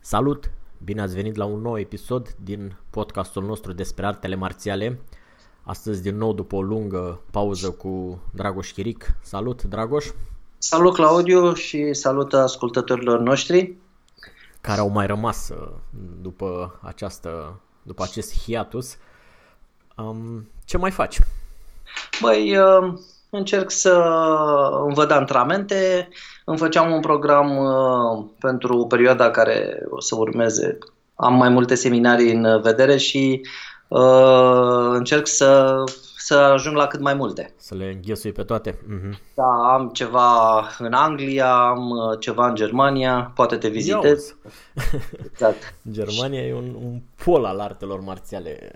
Salut! Bine ați venit la un nou episod din podcastul nostru despre artele marțiale. Astăzi din nou după o lungă pauză cu Dragoș Chiric. Salut, Dragoș! Salut, Claudiu, și salut ascultătorilor noștri! Care au mai rămas uh, după această după acest hiatus. Um, ce mai faci? Băi, uh, încerc să îmi văd antrenamente, îmi făceam un program uh, pentru perioada care o să urmeze. Am mai multe seminarii în vedere și uh, încerc să, să ajung la cât mai multe. Să le înghesui pe toate? Uh-huh. Da, am ceva în Anglia, am uh, ceva în Germania, poate te vizitez. exact. Germania e un, un pol al artelor marțiale.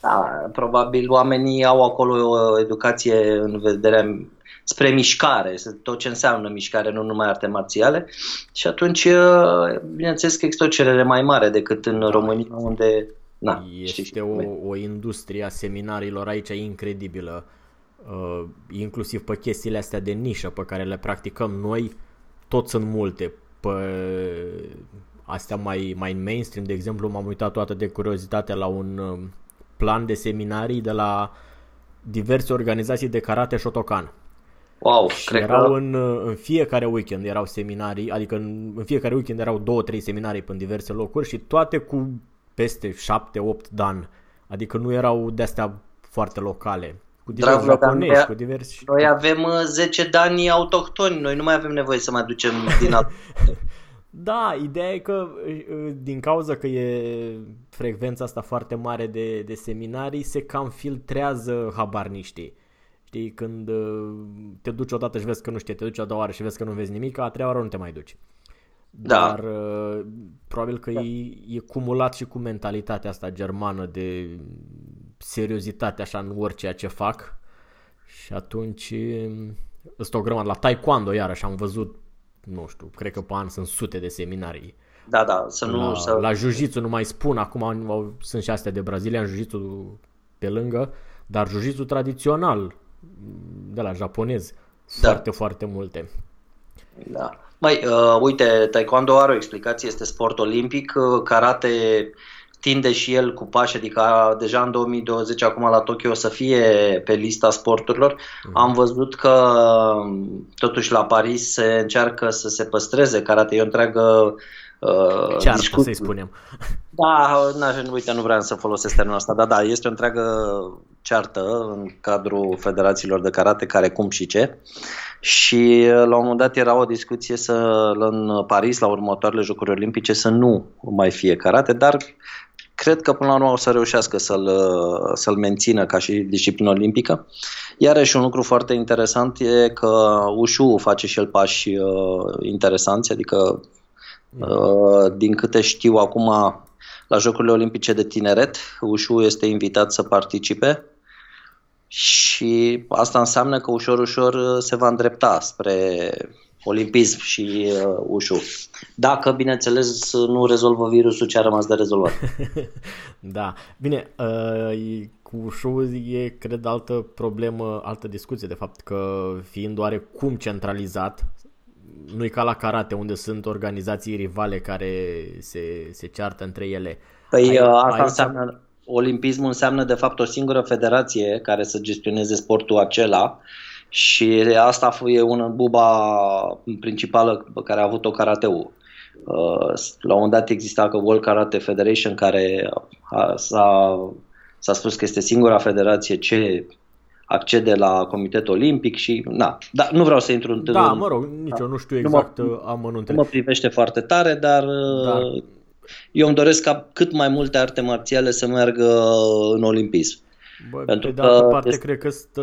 Da, probabil oamenii au acolo o educație în vedere spre mișcare, tot ce înseamnă mișcare, nu numai arte marțiale. Și atunci, uh, bineînțeles că există o cerere mai mare decât în da, România, unde Na, este știi, o, o industrie a seminariilor aici incredibilă, uh, inclusiv pe chestiile astea de nișă pe care le practicăm noi, tot sunt multe. Pe astea mai, mai mainstream, de exemplu, m-am uitat toată de curiozitate la un uh, plan de seminarii de la diverse organizații de karate Shotokan. Wow, și cred erau că... în, uh, în fiecare weekend erau seminarii, adică în, în fiecare weekend erau două, trei seminarii în diverse locuri și toate cu peste 7-8 dan. Adică nu erau de-astea foarte locale. Cu diversi japonezi, noi, cu diversi... Noi avem 10 uh, dani autohtoni, noi nu mai avem nevoie să mai ducem din alt... Da, ideea e că uh, din cauza că e frecvența asta foarte mare de, de seminarii, se cam filtrează habarniștii. Știi, când uh, te duci odată și vezi că nu știi, te duci a doua oară și vezi că nu vezi nimic, a treia oară nu te mai duci. Da. Dar uh, probabil că da. e, e cumulat și cu mentalitatea asta germană de seriozitate așa în orice ce fac. Și atunci este o grămadă. La taekwondo iarăși am văzut, nu știu, cred că pe an sunt sute de seminarii. Da, da, să nu... La, să... la jiu nu mai spun, acum au, sunt și astea de Brazilia, jiu pe lângă, dar jiu tradițional, de la japonez, da. foarte, foarte multe. Da. Mai, uh, uite, taekwondo are o explicație, este sport olimpic, uh, karate tinde și el cu pași, adică deja în 2020, acum la Tokyo, o să fie pe lista sporturilor. Mm. Am văzut că totuși la Paris se încearcă să se păstreze karate, e o întreagă uh, Ceartă, să-i spunem. Da, na, uite, nu vreau să folosesc termenul ăsta, dar da, este o întreagă ceartă în cadrul federațiilor de karate, care cum și ce. Și la un moment dat era o discuție să, în Paris, la următoarele Jocuri Olimpice, să nu mai fie karate, dar cred că până la urmă o să reușească să-l, să-l mențină ca și disciplină olimpică. Iarăși un lucru foarte interesant e că Ușu face și el pași uh, interesanți, adică uh, din câte știu acum la Jocurile Olimpice de Tineret, Ușu este invitat să participe și asta înseamnă că ușor, ușor uh, se va îndrepta spre olimpism și uh, ușu. Dacă, bineînțeles, nu rezolvă virusul ce a rămas de rezolvat. da. Bine, uh, cu ușu e, cred, altă problemă, altă discuție, de fapt, că fiind oarecum centralizat, nu e ca la karate, unde sunt organizații rivale care se, se ceartă între ele. Păi ai, asta ai înseamnă olimpismul înseamnă de fapt o singură federație care să gestioneze sportul acela Și asta e una buba principală pe care a avut-o karateu. Uh, la un moment dat exista că World Karate Federation care a, s-a, s-a spus că este singura federație ce accede la Comitetul Olimpic și na, da, nu vreau să intru în Da, mă rog, nici da. eu nu știu exact nu amănuntele. Nu mă privește foarte tare, dar da. eu îmi doresc ca cât mai multe arte marțiale să meargă în olimpism. Bă, Pentru pe de altă parte, este... cred că stă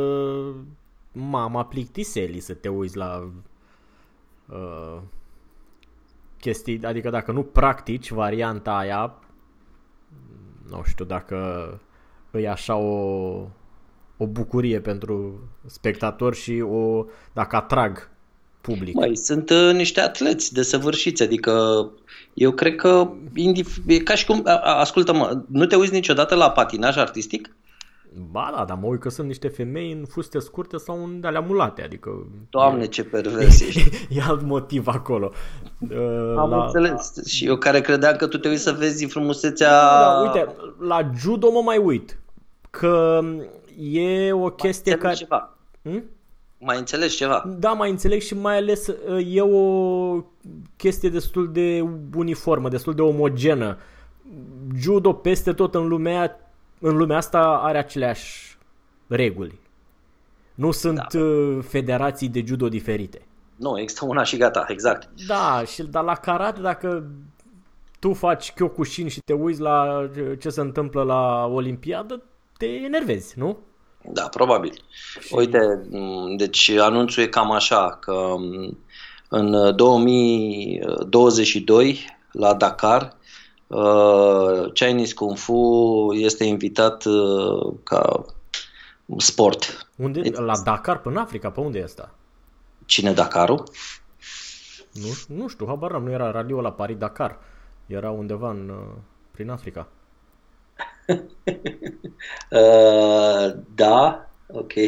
mama plictiseli să te uiți la uh, chestii, adică dacă nu practici varianta aia, nu știu dacă e așa o, o bucurie pentru spectator și o, dacă atrag public. Mai sunt uh, niște atleți desăvârșiți, adică eu cred că e ca și cum, ascultă-mă, nu te uiți niciodată la patinaj artistic? Ba da, dar mă uit că sunt niște femei în fuste scurte sau în alea mulate, adică... Doamne, ce pervers ești! e alt motiv acolo. Uh, Am la... înțeles. Și eu care credeam că tu te uiți să vezi frumusețea... Da, uite, la judo mă mai uit. Că e o chestie mai care... Ceva. Hmm? Mai înțeles ceva? Da, mai înțeleg și mai ales uh, e o chestie destul de uniformă, destul de omogenă. Judo peste tot în lumea în lumea asta are aceleași reguli. Nu sunt da. Uh, federații de judo diferite. Nu, există una și gata, exact. Da, și dar la karate dacă tu faci Kyokushin și te uiți la ce se întâmplă la Olimpiadă, te enervezi, nu? Da, probabil. Și... Uite, deci anunțul e cam așa, că în 2022 la Dakar Uh, Chinese Kung Fu este invitat uh, ca sport. Unde? It... La Dakar, până în Africa? Pe unde e asta? Cine Dakarul? Nu, nu știu, habar nu era radio la Paris-Dakar. Era undeva în, uh, prin Africa. uh, da, ok.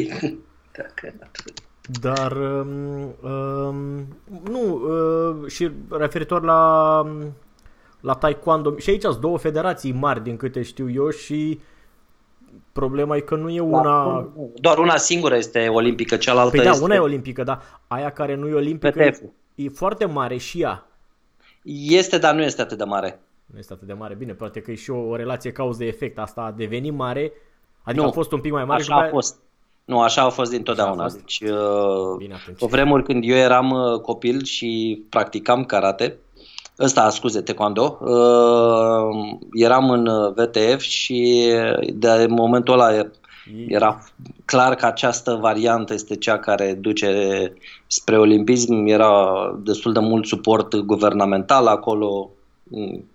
Dar, um, um, nu, uh, și referitor la um, la taekwondo. Și aici sunt două federații mari din câte știu eu și problema e că nu e una... Da, doar una singură este olimpică, cealaltă păi da, este... una e olimpică, dar aia care nu e olimpică e, e foarte mare și ea. Este, dar nu este atât de mare. Nu este atât de mare. Bine, poate că e și o, o relație cauză-efect. Asta a devenit mare, adică nu, a fost un pic mai mare. Așa a fost. Nu, așa a fost dintotdeauna. A fost. Deci, uh, Bine, atunci. pe vremuri când eu eram uh, copil și practicam karate, ăsta, scuze, taekwondo, uh, eram în VTF și de momentul ăla era clar că această variantă este cea care duce spre olimpism, era destul de mult suport guvernamental acolo,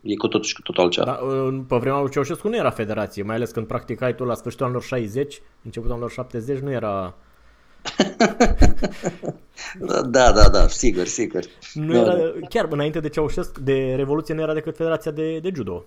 e cu totul și cu totul altceva. Da, pe vremea lui Ceaușescu nu era federație, mai ales când practicai tu la sfârșitul anilor 60, începutul anilor 70, nu era da, da, da, sigur, sigur. Nu era, chiar înainte de Ceaușescu, de Revoluție, nu era decât Federația de, de Judo.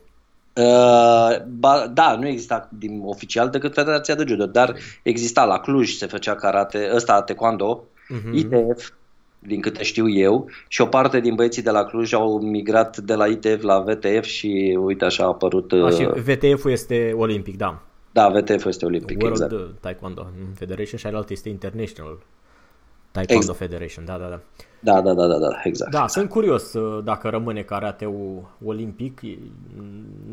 Uh, ba, da, nu exista din oficial decât Federația de Judo, dar exista la Cluj, se făcea karate, ăsta taekwondo, uh-huh. ITF, din câte știu eu, și o parte din băieții de la Cluj au migrat de la ITF la VTF și uite așa a apărut... Uh... A, și VTF-ul este olimpic, da. Da, VTF este olimpic, World exact. Taekwondo Federation și altă este International Taekwondo exact. Federation, da, da, da. Da, da, da, da, da, exact. Da, sunt curios uh, dacă rămâne karateu olimpic.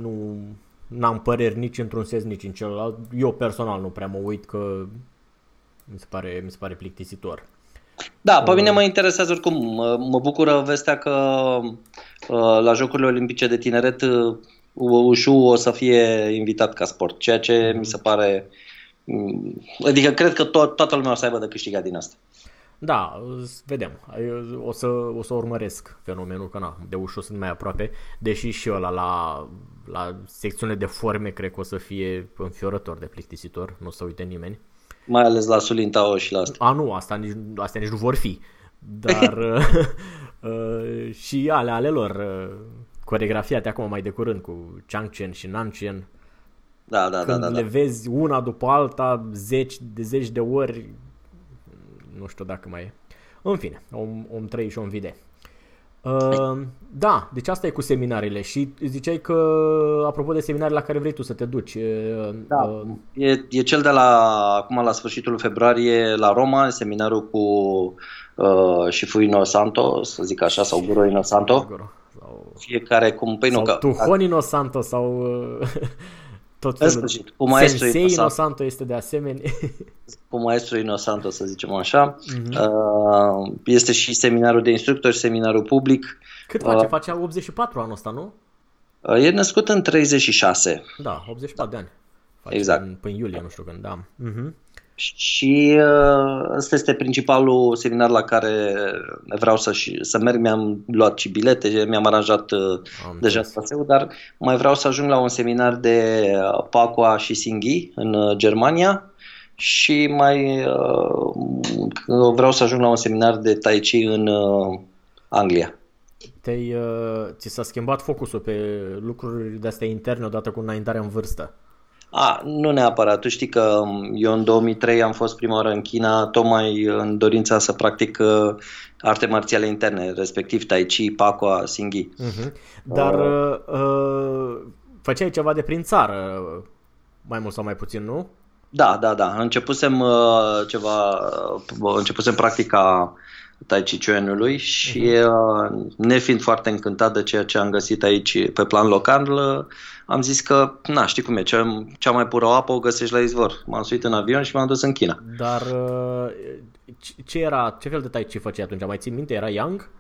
Nu n-am păreri nici într-un sens, nici în celălalt. Eu personal nu prea mă uit că mi se pare, mi se pare plictisitor. Da, pe mine uh, mă interesează oricum. Mă, mă bucură vestea că uh, la Jocurile Olimpice de Tineret Ușu o să fie invitat ca sport, ceea ce mi se pare... Mm, adică cred că to- toată lumea o să aibă de câștigat din asta. Da, vedem. O să, o să urmăresc fenomenul, că na, de ușor sunt mai aproape, deși și ăla la, la secțiune de forme cred că o să fie înfiorător de plictisitor, nu o să uite nimeni. Mai ales la Sulintao și la asta. A, nu, asta nici, astea nici nu vor fi. Dar uh, și ale ale lor, uh, coregrafiate acum mai de curând cu Chang Chen și Nan Chen. Da, da, Când da, da, le vezi una după alta, zeci de zeci de ori, nu știu dacă mai e. În fine, om, om trăi și om vide. Uh, da, deci asta e cu seminariile și ziceai că, apropo de seminarii la care vrei tu să te duci. Uh, da, uh, e, e cel de la, acum la sfârșitul februarie la Roma, seminarul cu uh, Shifu Ino Santo, să zic așa, sau Guru Ino Santo. Sau... Fiecare cum, păi sau nu, că... Tuhon Ino Santo sau... Uh, tot felul. Sfârșit, cu maestru Sensei Ino Santo este de asemenea. cu maestru Ino Santo, să zicem așa. Uh-huh. Uh, este și seminarul de instructori, seminarul public. Cât face? Uh, face 84 anul ăsta, nu? Uh, e născut în 36. Da, 84 de ani. Face exact. În, până iulie, nu știu când, da. Uh-huh. Și uh, ăsta este principalul seminar la care vreau să, să merg. Mi-am luat și bilete, mi-am aranjat uh, Am deja spaseul, dar mai vreau să ajung la un seminar de uh, Pacua și Singhi în Germania și mai vreau să ajung la un seminar de Tai Chi în Anglia. Te-ai, ți s-a schimbat focusul pe lucruri de astea interne odată cu înaintarea în vârstă? A, nu neapărat. Tu știi că um, eu în 2003 am fost prima oară în China, tocmai în dorința să practic uh, arte marțiale interne, respectiv Tai Chi, Pakua, Singhi. Uh-huh. Dar uh, uh, făceai ceva de prin țară, mai mult sau mai puțin, nu? Da, da, da. Începusem uh, ceva, uh, începusem practica Tai Chi Chuanului și uh-huh. nefiind foarte încântat de ceea ce am găsit aici pe plan local, uh, am zis că, na, știi cum e, cea, cea mai pură apă o găsești la izvor. M-am suit în avion și m-am dus în China. Dar uh, ce era, ce fel de Tai Chi făceai atunci? Mai țin minte? Era Yang?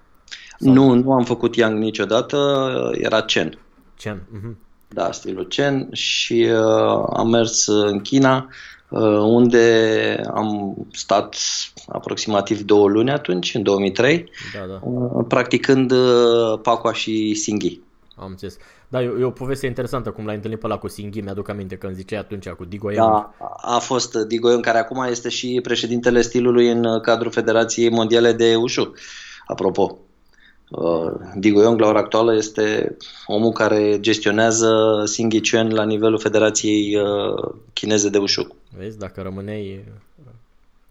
Sau? Nu, nu am făcut Yang niciodată, era Chen. Chen. Uh-huh. Da, stilul Chen și uh, am mers în China Uh, unde am stat aproximativ două luni atunci, în 2003, da, da. Uh, practicând uh, Pacua și Singhi. Am înțeles. Da, e, e o poveste interesantă cum l-ai întâlnit pe la cu Singhi, mi-aduc aminte când ziceai atunci cu Digo Yang. Da, a fost Digo Yang, care acum este și președintele stilului în cadrul Federației Mondiale de Ușu, apropo. Uh, Digo Yong la ora actuală este omul care gestionează Singhi Chuan la nivelul Federației uh, Chineze de Ușu. Vezi, dacă rămâneai...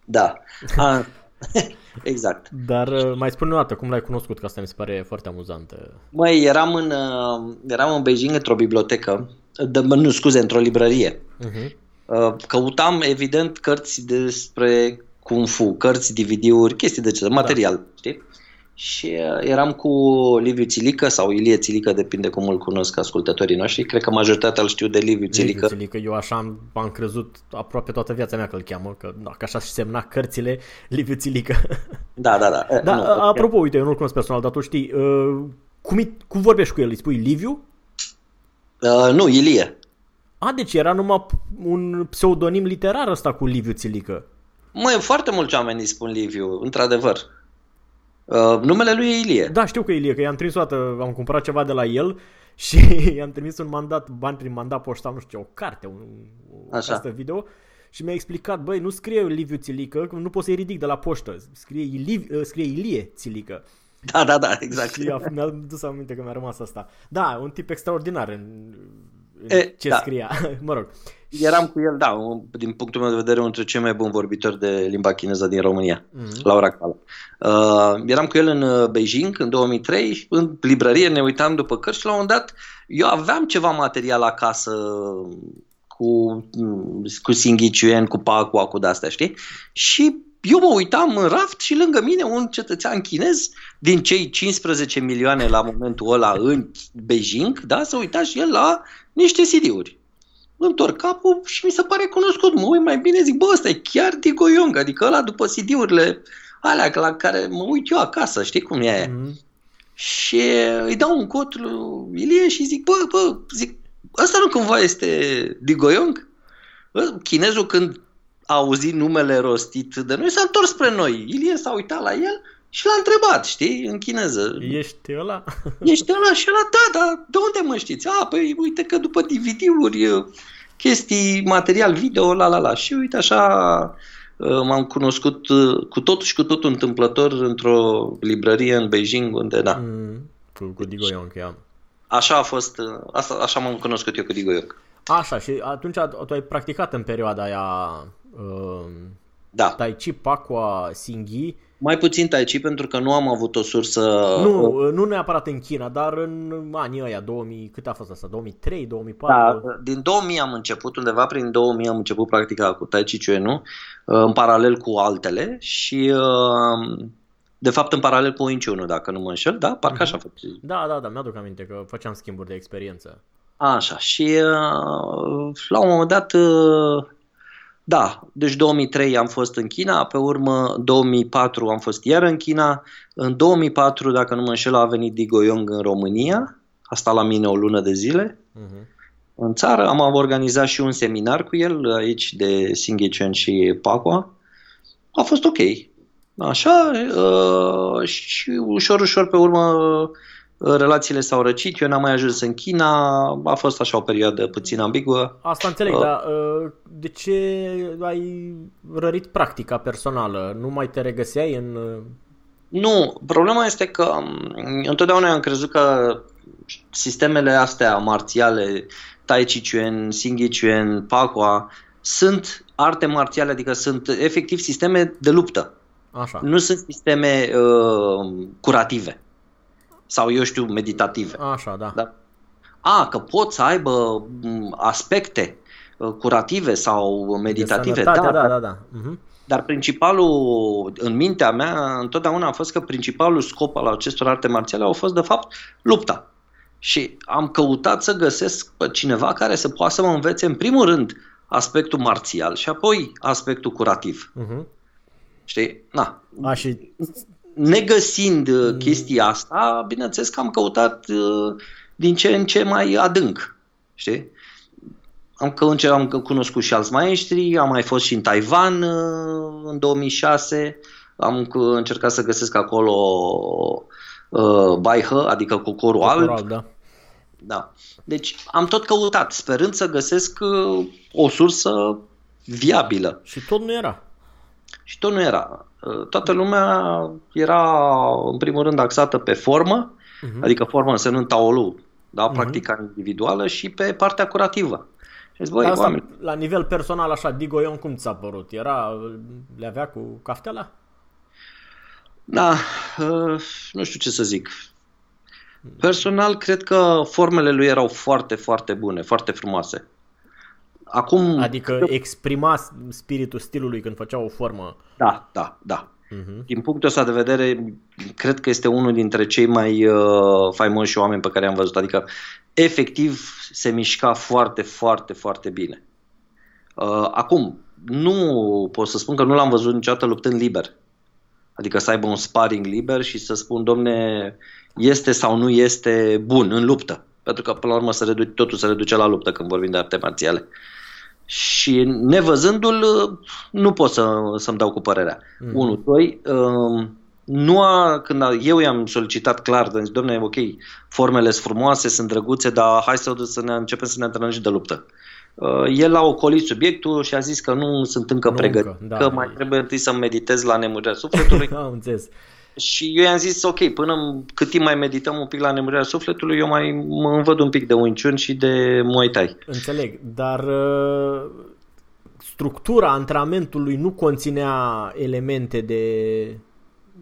Da, A, exact. Dar uh, mai spune o dată, cum l-ai cunoscut, că asta mi se pare foarte amuzant. Măi, eram în, eram în Beijing într-o bibliotecă, de, nu scuze, într-o librărie. Uh-huh. Căutam, evident, cărți despre Kung Fu, cărți, DVD-uri, chestii de ce, material, da. știi? Și uh, eram cu Liviu Țilică sau Ilie Țilică, depinde cum îl cunosc ascultătorii noștri. Cred că majoritatea îl știu de Liviu Țilică. Liviu Țilică, eu așa am, am crezut aproape toată viața mea că îl cheamă, că, da, că așa și semna cărțile Liviu Țilică. Da, da, da. da nu, apropo, uite, eu nu-l cunosc personal, dar tu știi, uh, cum, cum vorbești cu el? Îi spui Liviu? Uh, nu, Ilie. A, deci era numai un pseudonim literar ăsta cu Liviu Țilică. Măi, foarte mulți oameni îi spun Liviu, într-adevăr. Uh, numele lui e Ilie. Da, știu că e Ilie, că i-am trimis o dată, am cumpărat ceva de la el și i-am trimis un mandat, bani prin mandat poștal, nu știu ce, o carte, un, Așa. video și mi-a explicat, băi, nu scrie Liviu Țilică, nu pot să-i ridic de la poștă, scrie, Iliv, uh, scrie Ilie Țilică. Da, da, da, exact. Și mi-a dus aminte că mi-a rămas asta. Da, un tip extraordinar în, în e, ce da. scria, mă rog. Eram cu el, da, din punctul meu de vedere, unul dintre cei mai buni vorbitori de limba chineză din România, mm-hmm. la ora actuală. Uh, eram cu el în uh, Beijing în 2003, în librărie, ne uitam după cărți și la un moment dat eu aveam ceva material acasă cu, mm, cu Singhichuen, cu Pacua, cu de-astea, știi? Și eu mă uitam în raft și lângă mine un cetățean chinez din cei 15 milioane la momentul ăla în Beijing, da, să uita și el la niște CD-uri întorc capul și mi se pare cunoscut. Mă uit mai bine, zic, bă, ăsta e chiar Digo Young, adică ăla după CD-urile alea la care mă uit eu acasă, știi cum e aia? Mm-hmm. Și îi dau un cot lui Ilie și zic, bă, bă, zic, ăsta nu cumva este Digo Young? Chinezul când a auzit numele rostit de noi s-a întors spre noi. Ilie s-a uitat la el și l-a întrebat, știi, în chineză. Ești ăla? Ești ăla? Și ăla, da, da, de unde mă știți? A, păi uite că după DVD-uri, chestii, material video, la la la. Și uite așa m-am cunoscut cu totul și cu totul întâmplător într-o librărie în Beijing, unde, da. Mm, cu, cu Digo Young, ia. Așa a fost, asta, așa m-am cunoscut eu cu Digo Young. Așa, și atunci tu ai practicat în perioada aia uh, da. Tai Chi, Pakua, Singhi, Mai puțin Tai Chi pentru că nu am avut o sursă... Nu, nu neapărat în China, dar în anii ăia, 2000, cât a fost asta? 2003, 2004? Da, din 2000 am început, undeva prin 2000 am început practica cu Tai Chi Chuan, în paralel cu altele și uh, de fapt în paralel cu Wing Chun, dacă nu mă înșel, da? Parcă mm-hmm. așa a fost. Da, da, da, mi-aduc aminte că făceam schimburi de experiență. Așa, și uh, la un moment dat uh, da, deci 2003 am fost în China, pe urmă 2004 am fost iar în China, în 2004, dacă nu mă înșel, a venit Digo Young în România, a stat la mine o lună de zile. Uh-huh. în țară, am organizat și un seminar cu el aici de Singhichen și Pacua, a fost ok, așa, uh, și ușor, ușor pe urmă relațiile s-au răcit, eu n-am mai ajuns în China, a fost așa o perioadă puțin ambiguă. Asta înțeleg, uh, dar uh, de ce ai rărit practica personală? Nu mai te regăseai în... Uh, nu, problema este că um, întotdeauna am crezut că sistemele astea marțiale, Tai Chi Chuan, Sing Chuan, Pakwa, sunt arte marțiale, adică sunt efectiv sisteme de luptă. Așa. Nu sunt sisteme uh, curative sau eu știu, meditative. Așa, da. da? A, că pot să aibă aspecte uh, curative sau meditative. Da, da, da. da, da. Uh-huh. Dar principalul, în mintea mea, întotdeauna a fost că principalul scop al acestor arte marțiale au fost, de fapt, lupta. Și am căutat să găsesc pe cineva care să poată să mă învețe, în primul rând, aspectul marțial și apoi aspectul curativ. Uh-huh. Știi? Na. A, și negăsind uh, mm. chestia asta, bineînțeles că am căutat uh, din ce în ce mai adânc. Știi? Am, că am cunoscut și alți maestri, am mai fost și în Taiwan uh, în 2006, am încercat să găsesc acolo uh, baihă, adică cu corul alb. Da. da. Deci am tot căutat, sperând să găsesc uh, o sursă viabilă. Și tot nu era. Și tot nu era. Uh, toată lumea era, în primul rând, axată pe formă, uh-huh. adică formă însemnând taolu, da? Mhm. practica uh-huh. individuală și pe partea curativă. Și zic, băi, Asta, oameni... La nivel personal, așa, Digo Ion, cum ți-a părut? Era, le avea cu caftela? Da, uh, nu știu ce să zic. Personal, cred că formele lui erau foarte, foarte bune, foarte frumoase. Acum, adică exprima spiritul stilului când făcea o formă. Da, da, da. Uh-huh. Din punctul ăsta de vedere, cred că este unul dintre cei mai uh, faimoși oameni pe care am văzut. Adică, efectiv, se mișca foarte, foarte, foarte bine. Uh, acum, nu pot să spun că nu l-am văzut niciodată luptând liber. Adică să aibă un sparring liber și să spun, domne, este sau nu este bun în luptă. Pentru că, până la urmă, se redu- totul se reduce la luptă când vorbim de arte marțiale. Uh, și nevăzându-l, nu pot să, să-mi dau cu părerea. Mm. Unu, doi, um, nu a, când a, eu i-am solicitat clar, zis, domnule, ok, formele sunt frumoase, sunt drăguțe, dar hai să, să ne începem să ne antrenăm și de luptă. Uh, el a ocolit subiectul și a zis că nu sunt încă pregătit, da, că mai trebuie întâi să meditez la nemurirea sufletului. am înțeles. Și eu i-am zis, ok, până cât timp mai medităm un pic la nemurirea sufletului, eu mai mă învăd un pic de Wing Chun și de Muay Thai. Înțeleg, dar uh, structura antrenamentului nu conținea elemente de,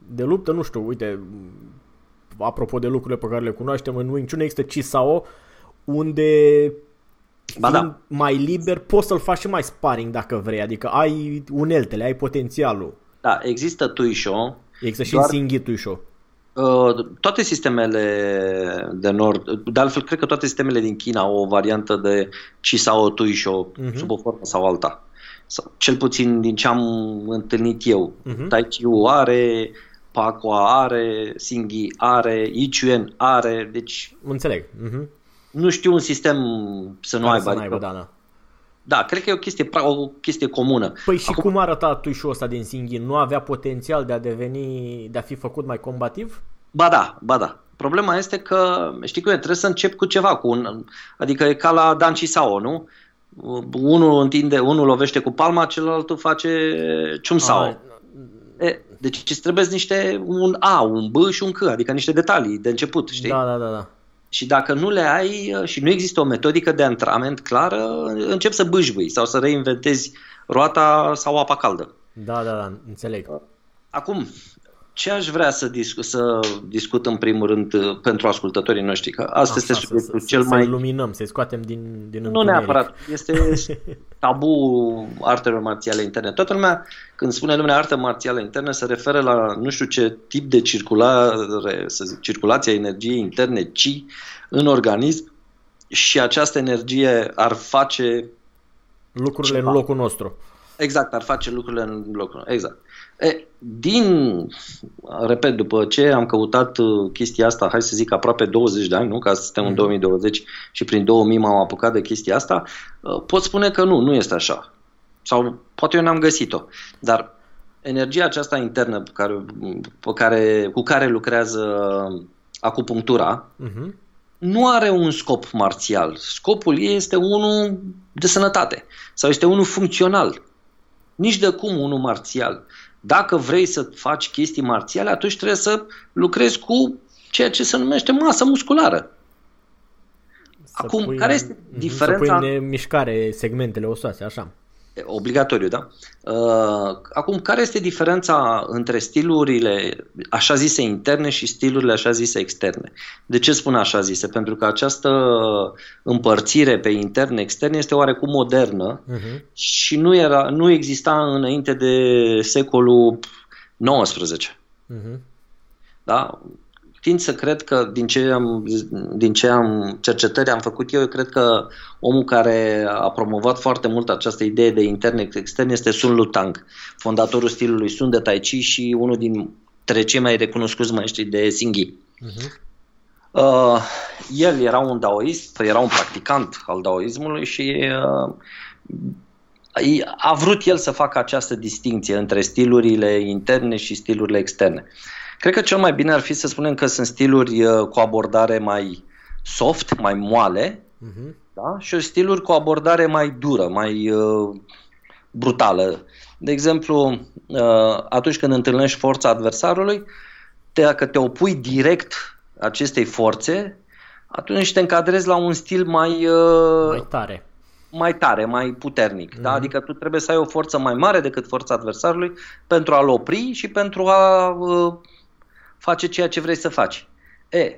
de luptă, nu știu, uite, apropo de lucrurile pe care le cunoaștem, în Wing Chun există Chi Sao, unde ba da. mai liber poți să-l faci și mai sparring dacă vrei, adică ai uneltele, ai potențialul. Da, există Tuisho, Există și Doar... în Singhitul show. Uh, toate sistemele de nord, de altfel cred că toate sistemele din China au o variantă de Chi sau Tuisho, uh-huh. sub o formă sau alta. Sau, cel puțin din ce am întâlnit eu. Uh-huh. Tai Chi are, Pakwa are, Singhi are, Yichuen are, deci... Înțeleg. Uh-huh. Nu știu un sistem să nu Care aibă. Să adică, aibă da, da. Da, cred că e o chestie, o chestie comună. Păi și Acum... cum arăta tuișul ăsta din Singhin? Nu avea potențial de a deveni, de a fi făcut mai combativ? Ba da, ba da. Problema este că, știi cum e, trebuie să încep cu ceva, cu un, adică e ca la Dan Sao, nu? Unul întinde, unul lovește cu palma, celălalt face cium Sao. E, deci îți trebuie niște, un A, un B și un C, adică niște detalii de început, știi? Da, da, da. da. Și dacă nu le ai uh, și nu există o metodică de antrenament clară, încep să bâșbâi sau să reinventezi roata sau apa caldă. Da, da, da, înțeleg. Acum, ce aș vrea să, discu- să discut în primul rând uh, pentru ascultătorii noștri? Că asta Așa, este să, subiectul să, cel să mai... luminăm, să-i scoatem din, din Nu întuneric. neapărat. Este tabu artelor marțiale interne. Toată lumea, când spune lumea artă marțială interne, se referă la nu știu ce tip de circulare, să zic, circulație a energiei interne, ci în organism și această energie ar face Lucrurile Ceva. în locul nostru. Exact, ar face lucrurile în locul. Exact. E, din, repet, după ce am căutat uh, chestia asta, hai să zic aproape 20 de ani, nu? Ca suntem în Mhm. 2020 și prin 2000 m-am apucat de chestia asta, uh, pot spune că nu, nu este așa. Sau poate eu n-am găsit-o. Dar energia aceasta internă pe care, pe care, cu care lucrează acupunctura, Uh-huh. nu are un scop marțial. Scopul ei este unul de sănătate sau este unul funcțional. Nici de cum unul marțial. Dacă vrei să faci chestii marțiale, atunci trebuie să lucrezi cu ceea ce se numește masă musculară. Să Acum, care este Mhm, diferența- Să pui în mișcare segmentele osoase, așa. E Obligatoriu, da? Uh, Acum, care este diferența între stilurile așa zise interne și stilurile așa zise externe? De ce spun așa zise? Pentru că această împărțire pe interne-externe este oarecum modernă Uh-huh. și nu, era, nu exista înainte de secolul XIX. Uh-huh. Da? Tind să cred că din ce am, din ce am cercetări am făcut eu, eu cred că omul care a promovat foarte mult această idee de intern-extern este Sun Lutang, fondatorul stilului Sun de Tai Chi și unul dintre cei mai recunoscuți maestri de Singhi. Uh-huh. Uh, el era un daoist, era un practicant al daoismului și uh, a vrut el să facă această distinție între stilurile interne și stilurile externe. Cred că cel mai bine ar fi să spunem că sunt stiluri uh, cu abordare mai soft, mai moale, Uh-huh. da? și stiluri cu abordare mai dură, mai uh, brutală. De exemplu, uh, atunci când întâlnești forța adversarului, te, dacă te opui direct acestei forțe, atunci te încadrezi la un stil mai, uh, Mai tare. mai tare, mai puternic. Da? Mhm. Adică tu trebuie să ai o forță mai mare decât forța adversarului pentru a-l opri și pentru a uh, face ceea ce vrei să faci. E,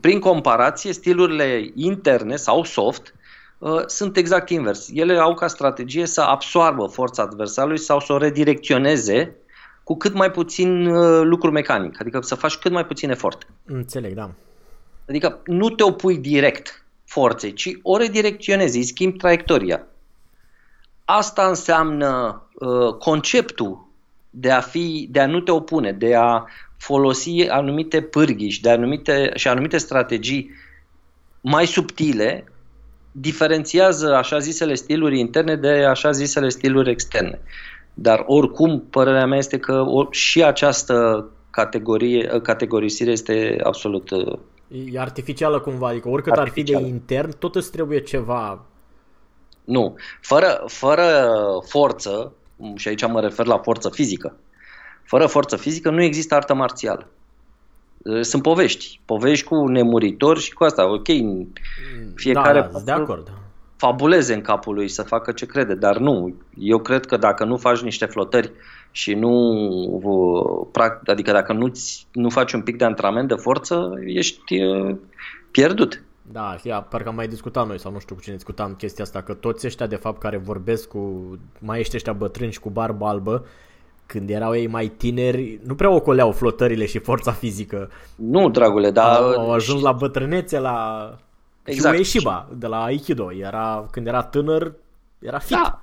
prin comparație, stilurile interne sau soft uh, sunt exact invers. Ele au ca strategie să absoarbă forța adversarului sau să o redirecționeze cu cât mai puțin uh, lucru mecanic, adică să faci cât mai puțin efort. Înțeleg, da. Adică nu te opui direct forței, ci o redirecționezi, îi schimbi traiectoria. Asta înseamnă uh, conceptul de a, fi, de a nu te opune, de a folosi anumite pârghi de anumite, și anumite strategii mai subtile, diferențiază așa zisele stiluri interne de așa zisele stiluri externe. Dar oricum, părerea mea este că or, și această categorie, categorisire este absolut uh, E artificială cumva, adică oricât ar fi de Artificială. intern, tot îți trebuie ceva. Nu. Fără, fără forță, și aici mă refer la forță fizică, fără forță fizică nu există artă marțială. Sunt povești. Povești cu nemuritori și cu asta. Ok, fiecare da, da, de acord. fabuleze în capul lui să facă ce crede, dar nu. Eu cred că dacă nu faci niște flotări și nu, adică dacă nu, nu faci un pic de antrenament de forță, ești uh, pierdut. Da, ia, parcă am mai discutat noi sau nu știu cu cine discutam chestia asta, că toți ăștia de fapt care vorbesc cu maiești ăștia bătrâni și cu barbă albă, când erau ei mai tineri, nu prea ocoleau flotările și forța fizică. Nu, dragule, dar... Au, au ajuns la bătrânețe, la... Exact. Și Ueshiba, de la Aikido, era, când era tânăr, era fit. Da.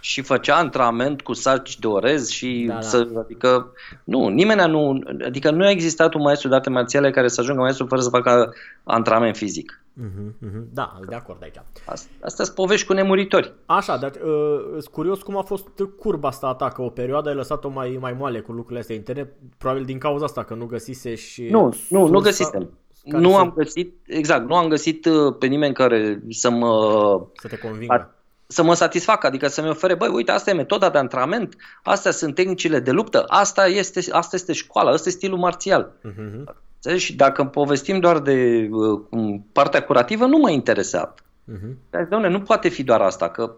Și făcea antrenament cu saci de orez și Da, da. să, adică, nu, nimeni nu, adică nu a existat un maestru de arte marțiale care să ajungă maestru fără să facă antrenament fizic. Uh-huh, uh-huh. Da, de acord aici. Asta, asta sunt povești cu nemuritori. Așa, dar uh, sunt curios cum a fost curba asta a ta, că o perioadă ai lăsat-o mai, mai moale cu lucrurile astea interne, probabil din cauza asta, că nu găsise și... Nu, nu, nu sursa găsisem. care Nu să- am găsit, exact, nu am găsit uh, pe nimeni care să mă, Să te convingă. Să mă satisfacă, adică să-mi ofere, băi, uite, asta e metoda de antrenament, astea sunt tehnicile de luptă, asta este, asta este școala, asta este stilul marțial. Uh-huh. Înțelegi? Și dacă povestim doar de uh, cum- partea curativă, nu mă interesează. Uh-huh. Dar, Doamne, nu poate fi doar asta, că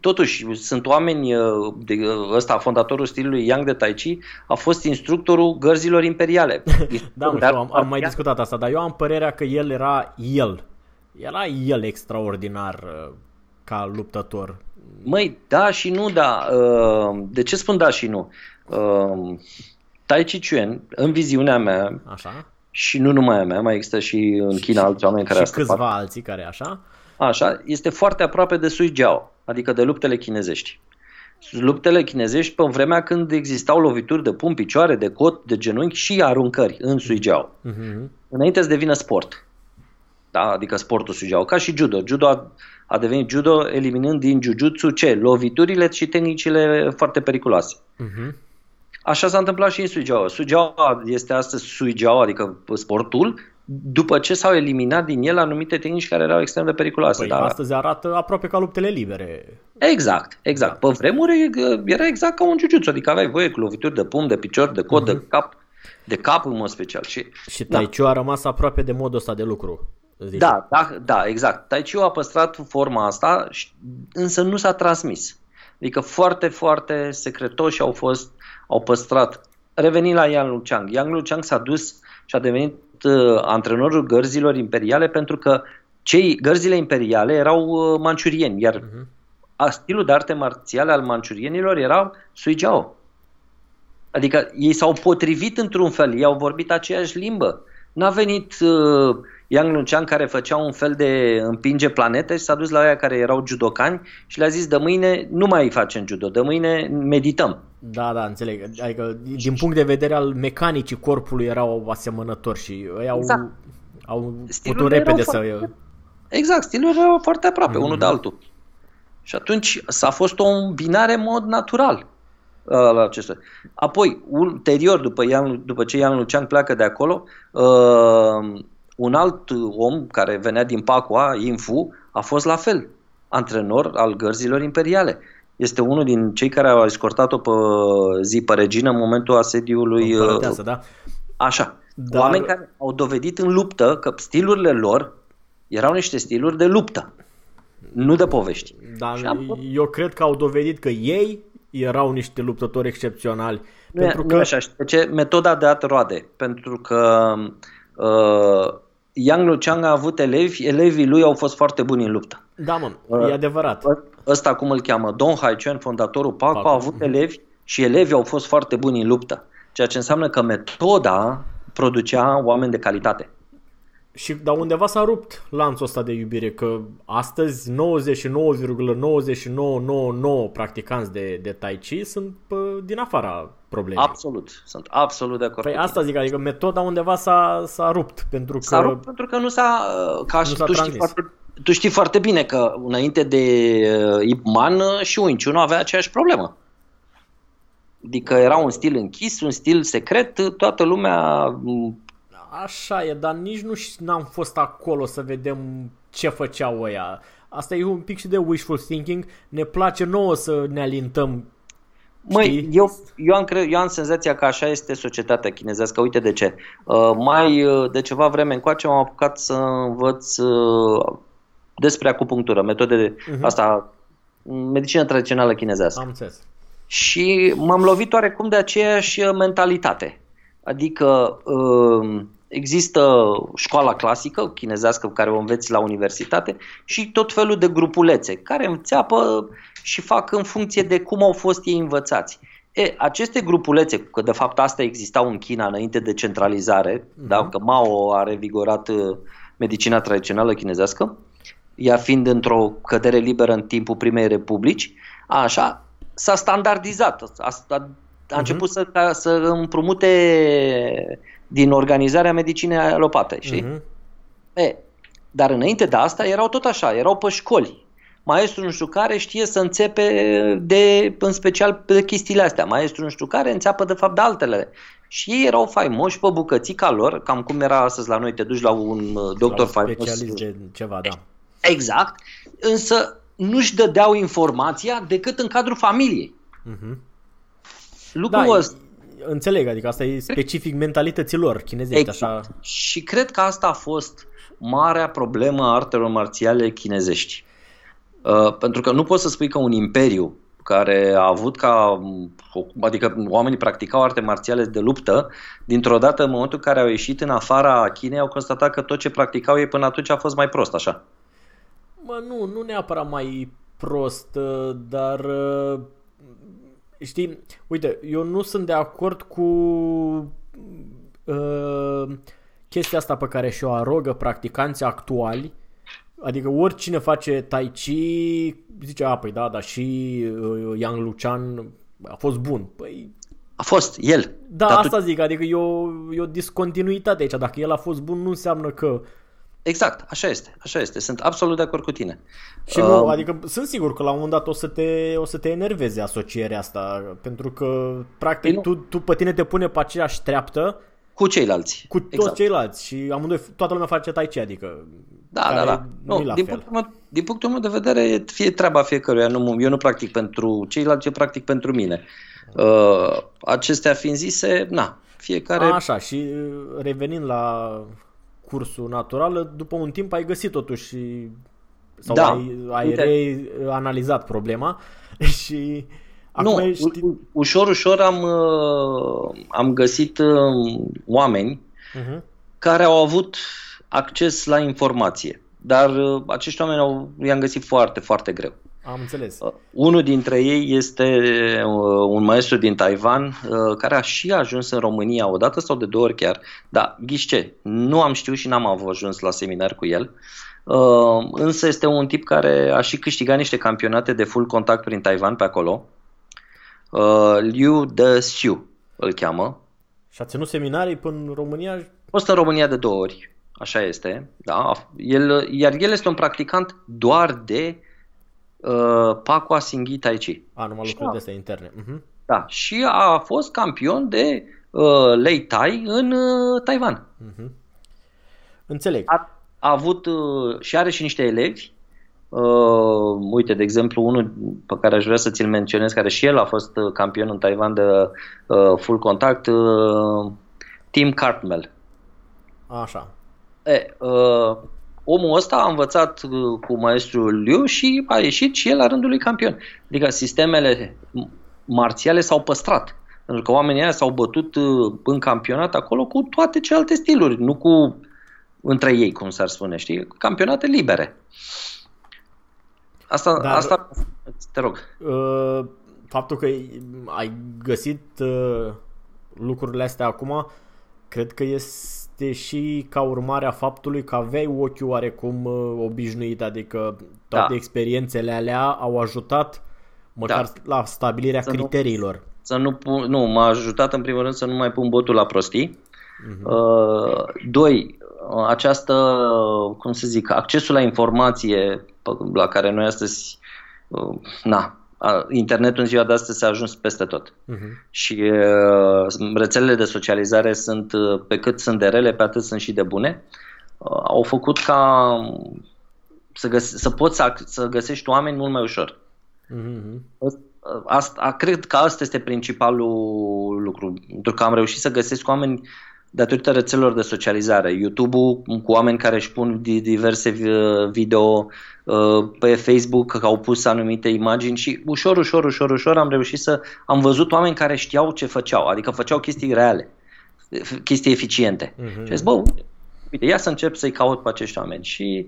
totuși sunt oameni, uh, de, uh, ăsta, fondatorul stilului Yang de Tai Chi, a fost instructorul gărzilor imperiale. da, mă, știu, am, am mai discutat asta, dar eu am părerea că el era el. Era el extraordinar uh, ca luptător. Măi, da și nu, da. De ce spun da și nu? Tai Chi Chuan, în viziunea mea, Așa. și nu numai a mea, mai există și în China alți oameni care Și câțiva fac. alții care așa. Așa, este foarte aproape de Sui Jiao, adică de luptele chinezești. Luptele chinezești pe vremea când existau lovituri de pum, picioare, de cot, de genunchi și aruncări în Sui Jiao. Uh-huh. Înainte să devină sport. Da? Adică sportul Sui Jiao, ca și judo. Judo a, a devenit judo eliminând din jujutsu ce? Loviturile și tehnicile foarte periculoase. Uh-huh. Așa s-a întâmplat și în Suigeaua. Suigeaua este astăzi Suigeaua, adică sportul, după ce s-au eliminat din el anumite tehnici care erau extrem de periculoase. Păi, dar... astăzi arată aproape ca luptele libere. Exact, exact. Da. Pe vremuri era exact ca un jiu adică aveai voie cu lovituri de pumn, de picior, de cot, uh-huh. de mhm. cap, de cap în mod special. Și, și Tai da. a rămas aproape de modul ăsta de lucru. Zici. Da, da, da, exact. Tai Chi a păstrat forma asta, însă nu s-a transmis. Adică foarte, foarte secretoși au fost, au păstrat. Revenind la Yang Luchang. Yang Luchang s-a dus și a devenit uh, antrenorul gărzilor imperiale pentru că cei gărzile imperiale erau uh, manciurieni, iar uh-huh. stilul de arte marțiale al manciurienilor era sui jiao. Adică ei s-au potrivit într-un fel, ei au vorbit aceeași limbă. N-a venit uh, Yang Lucian care făcea un fel de împinge planete și s-a dus la aia care erau judocani și le-a zis de mâine nu mai facem judo, de mâine medităm. Da, da, înțeleg. Adică din punct de vedere al mecanicii corpului erau asemănători și ei au, exact. au putut repede să... Foarte... Exact, stilul erau foarte aproape mm-hmm. unul de altul. Și atunci s-a fost o îmbinare în mod natural la acestea. Apoi, ulterior, după, Ian, după ce Ian Lucian pleacă de acolo, uh, un alt om care venea din Pacua, Infu, a fost la fel, antrenor al gărzilor imperiale. Este unul din cei care au escortat-o pe zi pe regină în momentul asediului. Uh, da. Așa. Dar... Oameni care au dovedit în luptă că stilurile lor erau niște stiluri de luptă, nu de povești. Dar am... eu cred că au dovedit că ei erau niște luptători excepționali. Nu, pentru nu că... așa. Ce? Metoda de at roade. Pentru că uh, Yang Luciang a avut elevi, elevii lui au fost foarte buni în luptă. Da, mă, uh, e adevărat. Ăsta cum îl cheamă, Don Haichuan, fondatorul Paco, Paco, a avut elevi și elevii au fost foarte buni în luptă. Ceea ce înseamnă că metoda producea oameni de calitate. Și dar undeva s-a rupt lanțul ăsta de iubire, că astăzi 99,9999 practicanți de, de Tai Chi sunt pă, din afara problemei. Absolut, sunt absolut de acord. Păi asta zic, adică metoda undeva s-a, s-a rupt pentru că... S-a rupt pentru că nu s-a... Ca nu s-a tu, știi foarte, tu știi foarte bine că înainte de uh, Ip Man uh, și Wing Chun avea aceeași problemă. Adică era un stil închis, un stil secret, toată lumea Așa e, dar nici nu n-am fost acolo să vedem ce făceau ăia. Asta e un pic și de wishful thinking. Ne place nouă să ne alintăm Măi, eu, eu, am cre- eu am senzația că așa este societatea chinezească. Uite de ce. Uh, mai uh, de ceva vreme încoace m-am apucat să învăț uh, despre acupunctură, metode de uh-huh. asta, medicină tradițională chinezească. Am înțeles. Și m-am lovit oarecum de aceeași mentalitate. Adică uh, Există școala clasică chinezească care o înveți la universitate și tot felul de grupulețe care înțeapă și fac în funcție de cum au fost ei învățați. E, aceste grupulețe, că de fapt asta existau în China înainte de centralizare, uh-huh. da, că Mao a revigorat uh, medicina tradițională chinezească, ea fiind într-o cădere liberă în timpul primei republici, așa, s-a standardizat, a, a, a uh-huh. început să, să împrumute din organizarea medicinei alopate, știi? Uh-huh. E, dar înainte de asta erau tot așa, erau pe școli. Maestru nu știu care știe să înțepe de, în special pe chestiile astea. Maestru nu știu care înțeapă de fapt de altele. Și ei erau faimoși pe bucățica lor, cam cum era astăzi la noi, te duci la un uh, doctor faimos. Specialist de ceva, da. Exact, însă nu-și dădeau informația decât în cadrul familiei. Uh-huh. Lucrul da, ăsta înțeleg, adică asta e specific mentalității lor chinezești. Exact. Așa. Și cred că asta a fost marea problemă a artelor marțiale chinezești. Uh, pentru că nu poți să spui că un imperiu care a avut ca, adică oamenii practicau arte marțiale de luptă, dintr-o dată în momentul în care au ieșit în afara Chinei au constatat că tot ce practicau ei până atunci a fost mai prost, așa. Mă, nu, nu neapărat mai prost, uh, dar uh, știi, uite, eu nu sunt de acord cu uh, chestia asta pe care și-o arogă practicanții actuali, adică oricine face Tai Chi zice, a, păi da, dar și uh, Yang Lucian a fost bun. Păi a fost el. Da, dar asta tu... zic, adică e o, e o discontinuitate aici. Dacă el a fost bun, nu înseamnă că Exact, așa este, așa este. Sunt absolut de acord cu tine. Și nu, uh, adică sunt sigur că la un moment dat o să te, o să te enerveze asocierea asta, pentru că practic păi tu, tu pe tine te pune pe aceeași treaptă cu ceilalți. Cu toți exact. ceilalți și amândoi, toată lumea face tai chi, adică da, da, da. Nu, din, punctul meu, din punctul meu de vedere, fie treaba fiecăruia. Nu, eu nu practic pentru ceilalți, eu practic pentru mine. Uh, acestea fiind zise, na, fiecare... A, așa, și uh, revenind la cursul natural, după un timp ai găsit totuși sau da, ai, ai reanalizat problema și acum nu, ești... ușor, ușor am, uh, am găsit uh, oameni uh-huh. care au avut acces la informație, dar uh, acești oameni au, i-am găsit foarte, foarte greu. Am înțeles. Unul dintre ei este un maestru din Taiwan care a și ajuns în România o dată sau de două ori chiar. Da, ghiște, nu am știut și n-am avut ajuns la seminar cu el. Însă este un tip care a și câștigat niște campionate de full contact prin Taiwan pe acolo. Liu De Xiu îl cheamă. Și a ținut seminarii până în România? A fost în România de două ori. Așa este. Da. El, iar el este un practicant doar de uh, Pacua Singhi Tai Chi. A, numai lucruri de astea interne. Uh-huh. Da, și a fost campion de uh, Lei Tai în uh, Taiwan. Uh-huh. Înțeleg. A, a avut uh, și are și niște elevi. Uh, uite, de exemplu, unul pe care aș vrea să ți-l menționez, care și el a fost uh, campion în Taiwan de uh, full contact, uh, Tim Cartmel. Așa. E, uh, omul ăsta a învățat uh, cu maestrul Liu și a ieșit și el la rândul lui campion. Adică sistemele marțiale s-au păstrat. Pentru că oamenii ăia s-au bătut uh, în campionat acolo cu toate celelalte stiluri, nu cu între ei, cum s-ar spune, știi? Campionate libere. Asta, Dar, asta te rog. Uh, faptul că ai găsit uh, lucrurile astea acum, cred că este este și ca urmare a faptului că aveai ochiul oarecum uh, obișnuit, adică toate da. experiențele alea au ajutat măcar da. la stabilirea să criteriilor. Nu, să nu, pun, nu, m-a ajutat în primul rând să nu mai pun botul la prostii. Uh-huh. Uh, doi, această, cum să zic, accesul la informație la care noi astăzi, uh, na, internetul în ziua de astăzi s-a ajuns peste tot. Uh-huh. Și uh, rețelele de socializare sunt, uh, pe cât sunt de rele, pe atât sunt și de bune. Uh, au făcut ca să, găse- să poți să, să găsești oameni mult mai ușor. Uh-huh. Asta, cred că asta este principalul lucru, pentru că am reușit să găsesc oameni datorită rețelelor de socializare. YouTube-ul cu oameni care își pun diverse video uh, pe Facebook, că au pus anumite imagini și ușor, ușor, ușor, ușor am reușit să... Am văzut oameni care știau ce făceau, adică făceau chestii reale, chestii eficiente. Uh-huh. Și zis, bă, uite, ia să încep să-i caut pe acești oameni. Și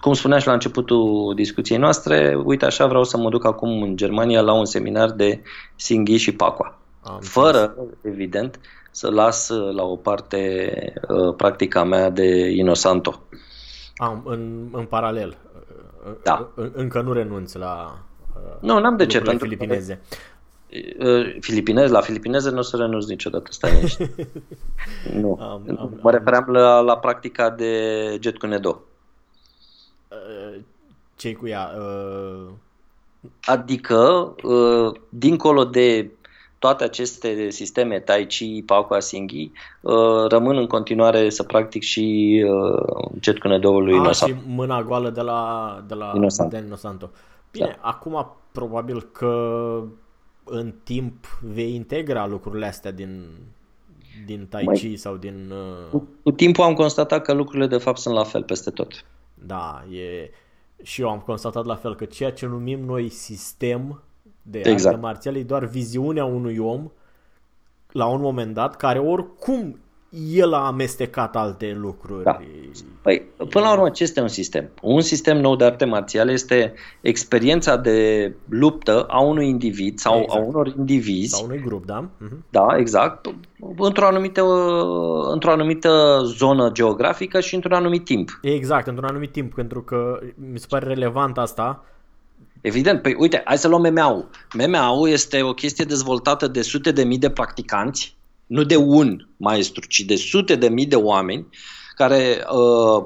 cum spuneam și la începutul discuției noastre, uite așa vreau să mă duc acum în Germania la un seminar de Singhi și Pacua. Am fără, evident, să las uh, la o parte uh, practica mea de Inosanto. Am, în, în paralel. Da. Încă nu renunți la uh, Nu, n-am de ce. Pentru filipineze. filipinez, la filipineze nu o să renunți niciodată, stai nu. Am, am, mă refeream la, la practica de jet cu Nedo. ce cu ea? Adică, dincolo de toate aceste sisteme Tai Chi, Pakua, Singhi uh, rămân în continuare să practic și uh, jet cu lui ah, și mâna goală de la, de la Inosanto. Dan Inosanto. Bine, da. acum probabil că în timp vei integra lucrurile astea din, din Tai Chi Mai, sau din... Uh... Cu, cu timpul am constatat că lucrurile de fapt sunt la fel peste tot. Da, e... Și eu am constatat la fel că ceea ce numim noi sistem de Exact. arte marțiale e doar viziunea unui om la un moment dat care oricum el a amestecat alte lucruri. Da. Păi, până la urmă, ce este un sistem? Un sistem nou de arte marțiale este experiența de luptă a unui individ sau Exact. a unor indivizi, Sau unui grup, da? Mhm. da, exact, într-o anumită, într-o anumită zonă geografică și într-un anumit timp. Exact, într-un anumit timp, pentru că mi se pare relevant asta. Evident, păi uite, hai să luăm MMA-ul. MMA-ul este o chestie dezvoltată de sute de mii de practicanți, nu de un maestru, ci de sute de mii de oameni care uh,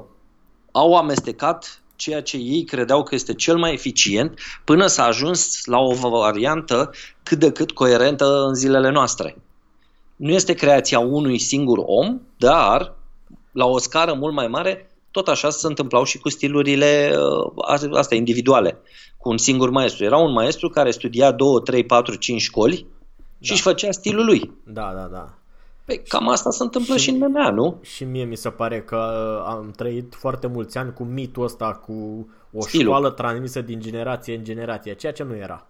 au amestecat ceea ce ei credeau că este cel mai eficient până s-a ajuns la o variantă cât de cât coerentă în zilele noastre. Nu este creația unui singur om, dar la o scară mult mai mare, tot așa se întâmplau și cu stilurile uh, astea individuale, cu un singur maestru. Era un maestru care studia 2, 3, 4, 5 școli și Da. își făcea stilul lui. Da, da, da. Păi, cam asta se întâmplă și, și- și în MMA, nu? Și mie mi se pare că am trăit foarte mulți ani cu mitul ăsta, cu o Stilul. școală transmisă din generație în generație, ceea ce nu era.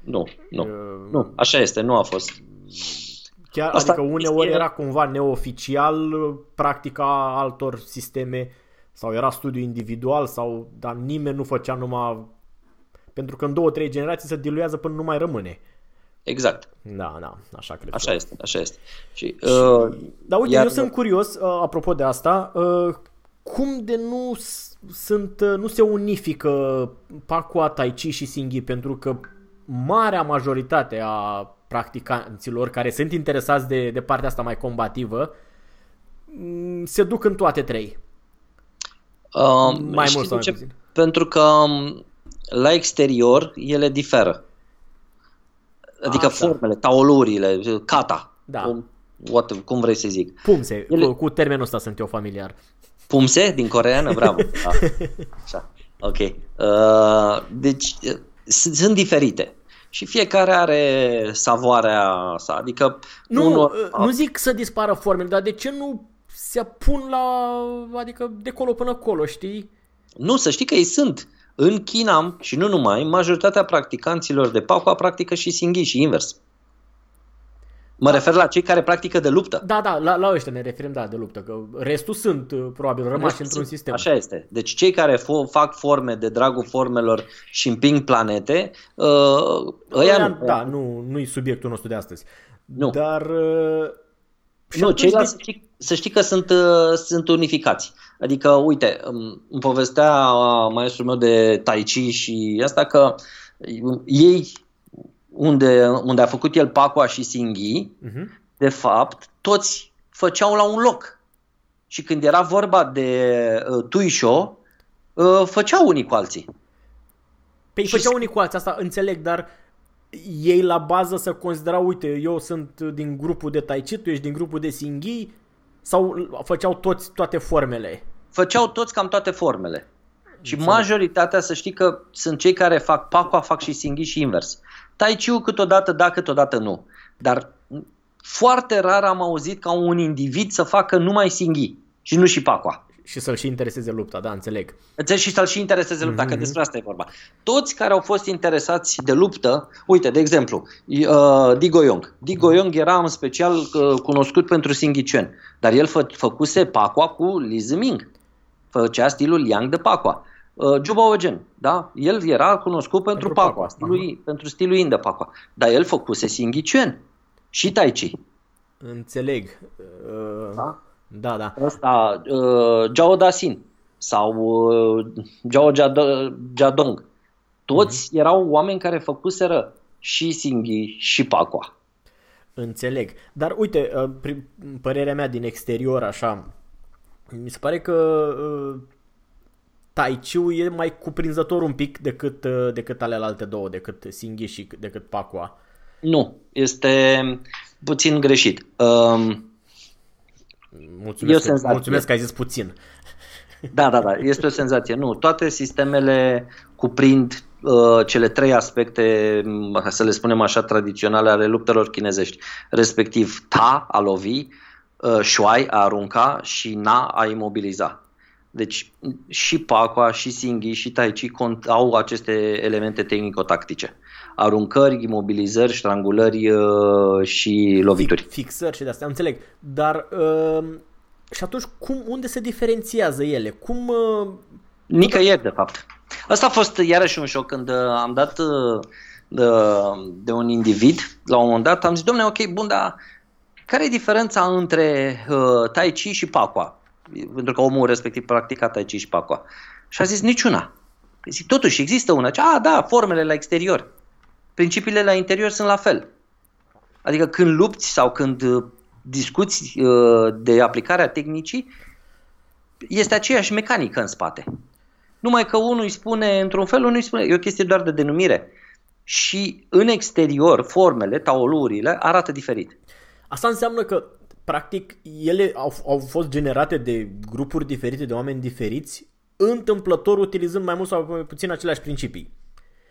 Nu, nu. Uh, Nu, așa este, nu a fost. Chiar, Asta adică uneori este- era cumva neoficial uh, practica altor sisteme sau era studiu individual sau dar nimeni nu făcea numai pentru că în două, trei generații se diluează până nu mai rămâne. Exact. Da, da, așa cred. Așa eu. este, așa este. Și, uh, Dar uite, Iar- eu sunt curios, uh, apropo de asta, uh, cum de nu s- sunt, uh, nu se unifică Pacua, Tai Chi și Singhi, pentru că marea majoritate a practicanților care sunt interesați de, de partea asta mai combativă mm, se duc în toate trei. uh, Mai știi mult sau de mai ce? puțin. Pentru că um, la exterior ele diferă. Adică Asta. formele, taolurile, kata, Da. cum, what, cum vrei să zic. Pumse, Ele- cu, cu termenul ăsta sunt eu familiar. Pumse din coreeană, bravo. Da. Așa. Ok. Uh, deci uh, sunt sunt diferite. Și fiecare are savoarea sa. Adică Nu, unor, uh, nu zic să dispară formele, dar de ce nu se pun la, adică de colo până colo, știi? Nu, să știi că ei sunt. În China și nu numai, majoritatea practicanților de Pacua practică și Singhi și invers. Mă refer la cei care practică de luptă. Da, da, la, la ăștia ne referim, da, de luptă, că restul sunt uh, probabil rămași într-un sistem. Așa este. Deci cei care fo- fac forme de dragul formelor și împing planete, uh, ăia Ăia, nu. Da, nu, nu-i subiectul nostru de astăzi. Nu. Dar... uh, și Nu, atunci ceilalți de- să știi, să știi că sunt, uh, sunt unificați. Adică, uite, îmi îmi povestea uh, maestrul meu de Tai Chi și asta că uh, ei, unde, unde a făcut el Pacua și Singhi, Mhm. de fapt, toți făceau la un loc. Și când era vorba de uh, Tuisho, uh, făceau unii cu alții. Păi Și făceau s- unii cu alții, asta înțeleg, dar ei la bază să considerau, uite, eu sunt din grupul de Tai Chi, tu ești din grupul de Singhi, sau făceau toți toate formele? Făceau toți cam toate formele. Și Înțeleg. majoritatea, să știi că sunt cei care fac Pacua, fac și Singhi și invers. Tai Chi câteodată da, câteodată nu. Dar foarte rar am auzit ca un individ să facă numai Singhi și nu și Pacua. Și să-l și intereseze lupta, da, înțeleg. Înțelegi? Și să-l și intereseze lupta, Mhm. că despre asta e vorba. Toți care au fost interesați de luptă, uite, de exemplu, uh, Di Goyong. Di Goyong era în special uh, cunoscut pentru Singhi Chen, dar el fă, făcuse Pacua cu Li Ziming. Făcea stilul Yang de Pacua. Uh, Juba Ogen, da? El era cunoscut pentru, Pentru Pacua, Pacua, stilul, pentru stilul Yin de Pacua. Dar el făcuse Singhi Chen și Tai Chi. Înțeleg. Uh, Da? Da, da. ăsta, uh, Zhao Daxin sau uh, Zhao Jado- Jadong. Toți Mhm. erau oameni care făcuseră și Singhi și Pacua. Înțeleg. Dar uite, uh, prin părerea mea din exterior, așa, mi se pare că uh, Tai Chi e mai cuprinzător un pic decât, uh, decât alelalte două, decât Singhi și decât Pacua. Nu, este puțin greșit. Um, E o Mulțumesc, că, senzație. mulțumesc că ai zis puțin. Da, da, da, este o senzație. Nu, toate sistemele cuprind uh, cele trei aspecte, m, să le spunem așa, tradiționale ale luptelor chinezești, respectiv Ta, a lovi, uh, Shuai, a arunca și Na, a imobiliza. Deci și Pacua, și Singhi, și Tai Chi au aceste elemente tehnico-tactice. Aruncări, imobilizări, strangulări uh, și lovituri. Fixări și de astea, înțeleg. Dar uh, și atunci cum, unde se diferențiază ele? Cum... Uh... Nicăieri, de fapt. Asta a fost iarăși un șoc când uh, am dat uh, de, de un individ, la un moment dat am zis, domnule, ok, bun, dar care e diferența între uh, Tai Chi și Pacua? Pentru că omul respectiv practica Tai Chi și Pacua. Și a zis, niciuna. Zic, totuși există una. A, da, formele la exterior. Principiile la interior sunt la fel. Adică când lupți sau când uh, discuți uh, de aplicarea tehnicii, este aceeași mecanică în spate. Numai că unul îi spune într-un fel, unul îi spune, e o chestie doar de denumire. Și în exterior, formele, taolurile arată diferit. Asta înseamnă că, practic, ele au, au fost generate de grupuri diferite, de oameni diferiți, întâmplător utilizând mai mult sau mai puțin aceleași principii.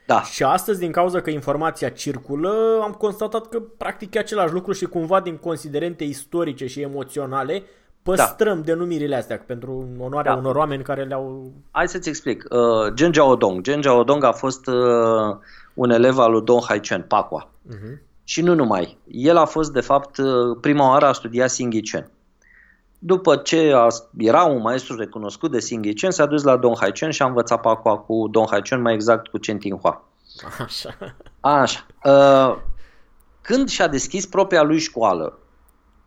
Da. Și astăzi, din cauza că informația circulă, am constatat că practic e același lucru și cumva din considerente istorice și emoționale păstrăm da. denumirile astea pentru onoarea da. unor oameni care le-au... Hai să-ți explic. Uh, Gen Jiaodong. Gen Jiaodong a fost uh, un elev al lui Dong Haichen, Pacua. Uh-huh. Și nu numai. El a fost, de fapt, uh, prima oară a studiat Singhi Chen. După ce a, era un maestru recunoscut de Singhi Chen, s-a dus la Dong Haichen și a învățat Pacua cu Dong Haichen, mai exact cu Chen Tinghua. Așa. Așa. Uh, când și-a deschis propria lui școală,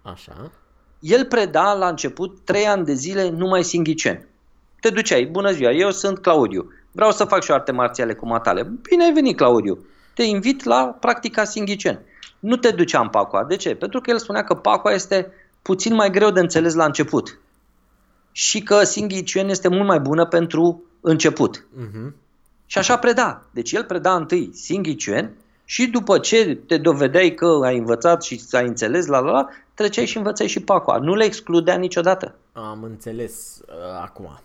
Așa. el preda la început trei ani de zile numai Singhi Chen. Te duceai, bună ziua, eu sunt Claudiu, vreau să fac și arte marțiale cu matale. Bine ai venit, Claudiu te invit la practica singhicen. Nu te duceam Pacua. De ce? Pentru că el spunea că Pacua este puțin mai greu de înțeles la început și că singhicen este mult mai bună pentru început. Uh-huh. Și așa preda. Deci el preda întâi singhicen și după ce te dovedeai că ai învățat și ai înțeles, la la la, treceai și învățai și Pacua. Nu le excludea niciodată. Am înțeles uh, acum.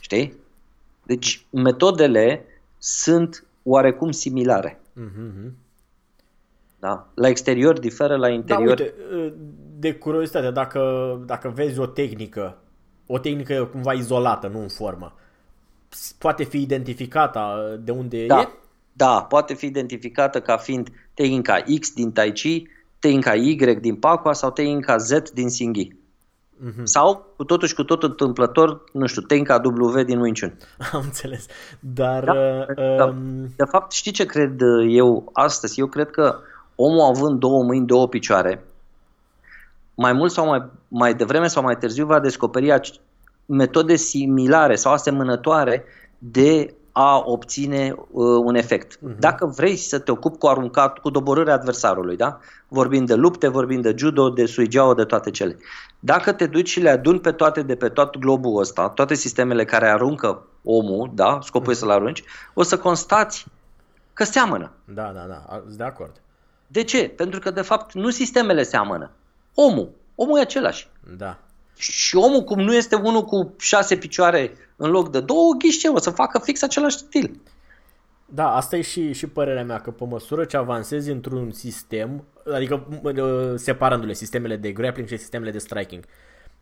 Știi? Deci metodele sunt oarecum similare. Mm-hmm. Da? La exterior diferă, la interior... Da, uite, de curiozitate, dacă, dacă vezi o tehnică, o tehnică cumva izolată, nu în formă, poate fi identificată de unde da. e? Da, poate fi identificată ca fiind tehnica X din Tai Chi, tehnica Y din Pacua sau tehnica Z din Singhi. Mm-hmm. Sau, cu totul și cu totul întâmplător, nu știu, Tenka W din Wing Chun. Am înțeles. Dar... Da, uh, da. De fapt, știi ce cred eu astăzi? Eu cred că omul având două mâini, două picioare, mai mult sau mai, mai devreme sau mai târziu va descoperi metode similare sau asemănătoare de a obține uh, un efect. Uh-huh. Dacă vrei să te ocupi cu aruncat, cu doborârea adversarului, da? vorbim de lupte, vorbim de judo, de suigeao, de toate cele. Dacă te duci și le aduni pe toate de pe tot globul ăsta, toate sistemele care aruncă omul, da? scopul uh-huh. e să-l arunci, o să constați că seamănă. Da, da, da, sunt de acord. De ce? Pentru că, de fapt, nu sistemele seamănă. Omul. Omul e același. Da. Și omul, cum nu este unul cu șase picioare în loc de două, ghiște, o să facă fix același stil. Da, asta e și, și părerea mea, că pe măsură ce avansezi într-un sistem, adică separându-le sistemele de grappling și sistemele de striking,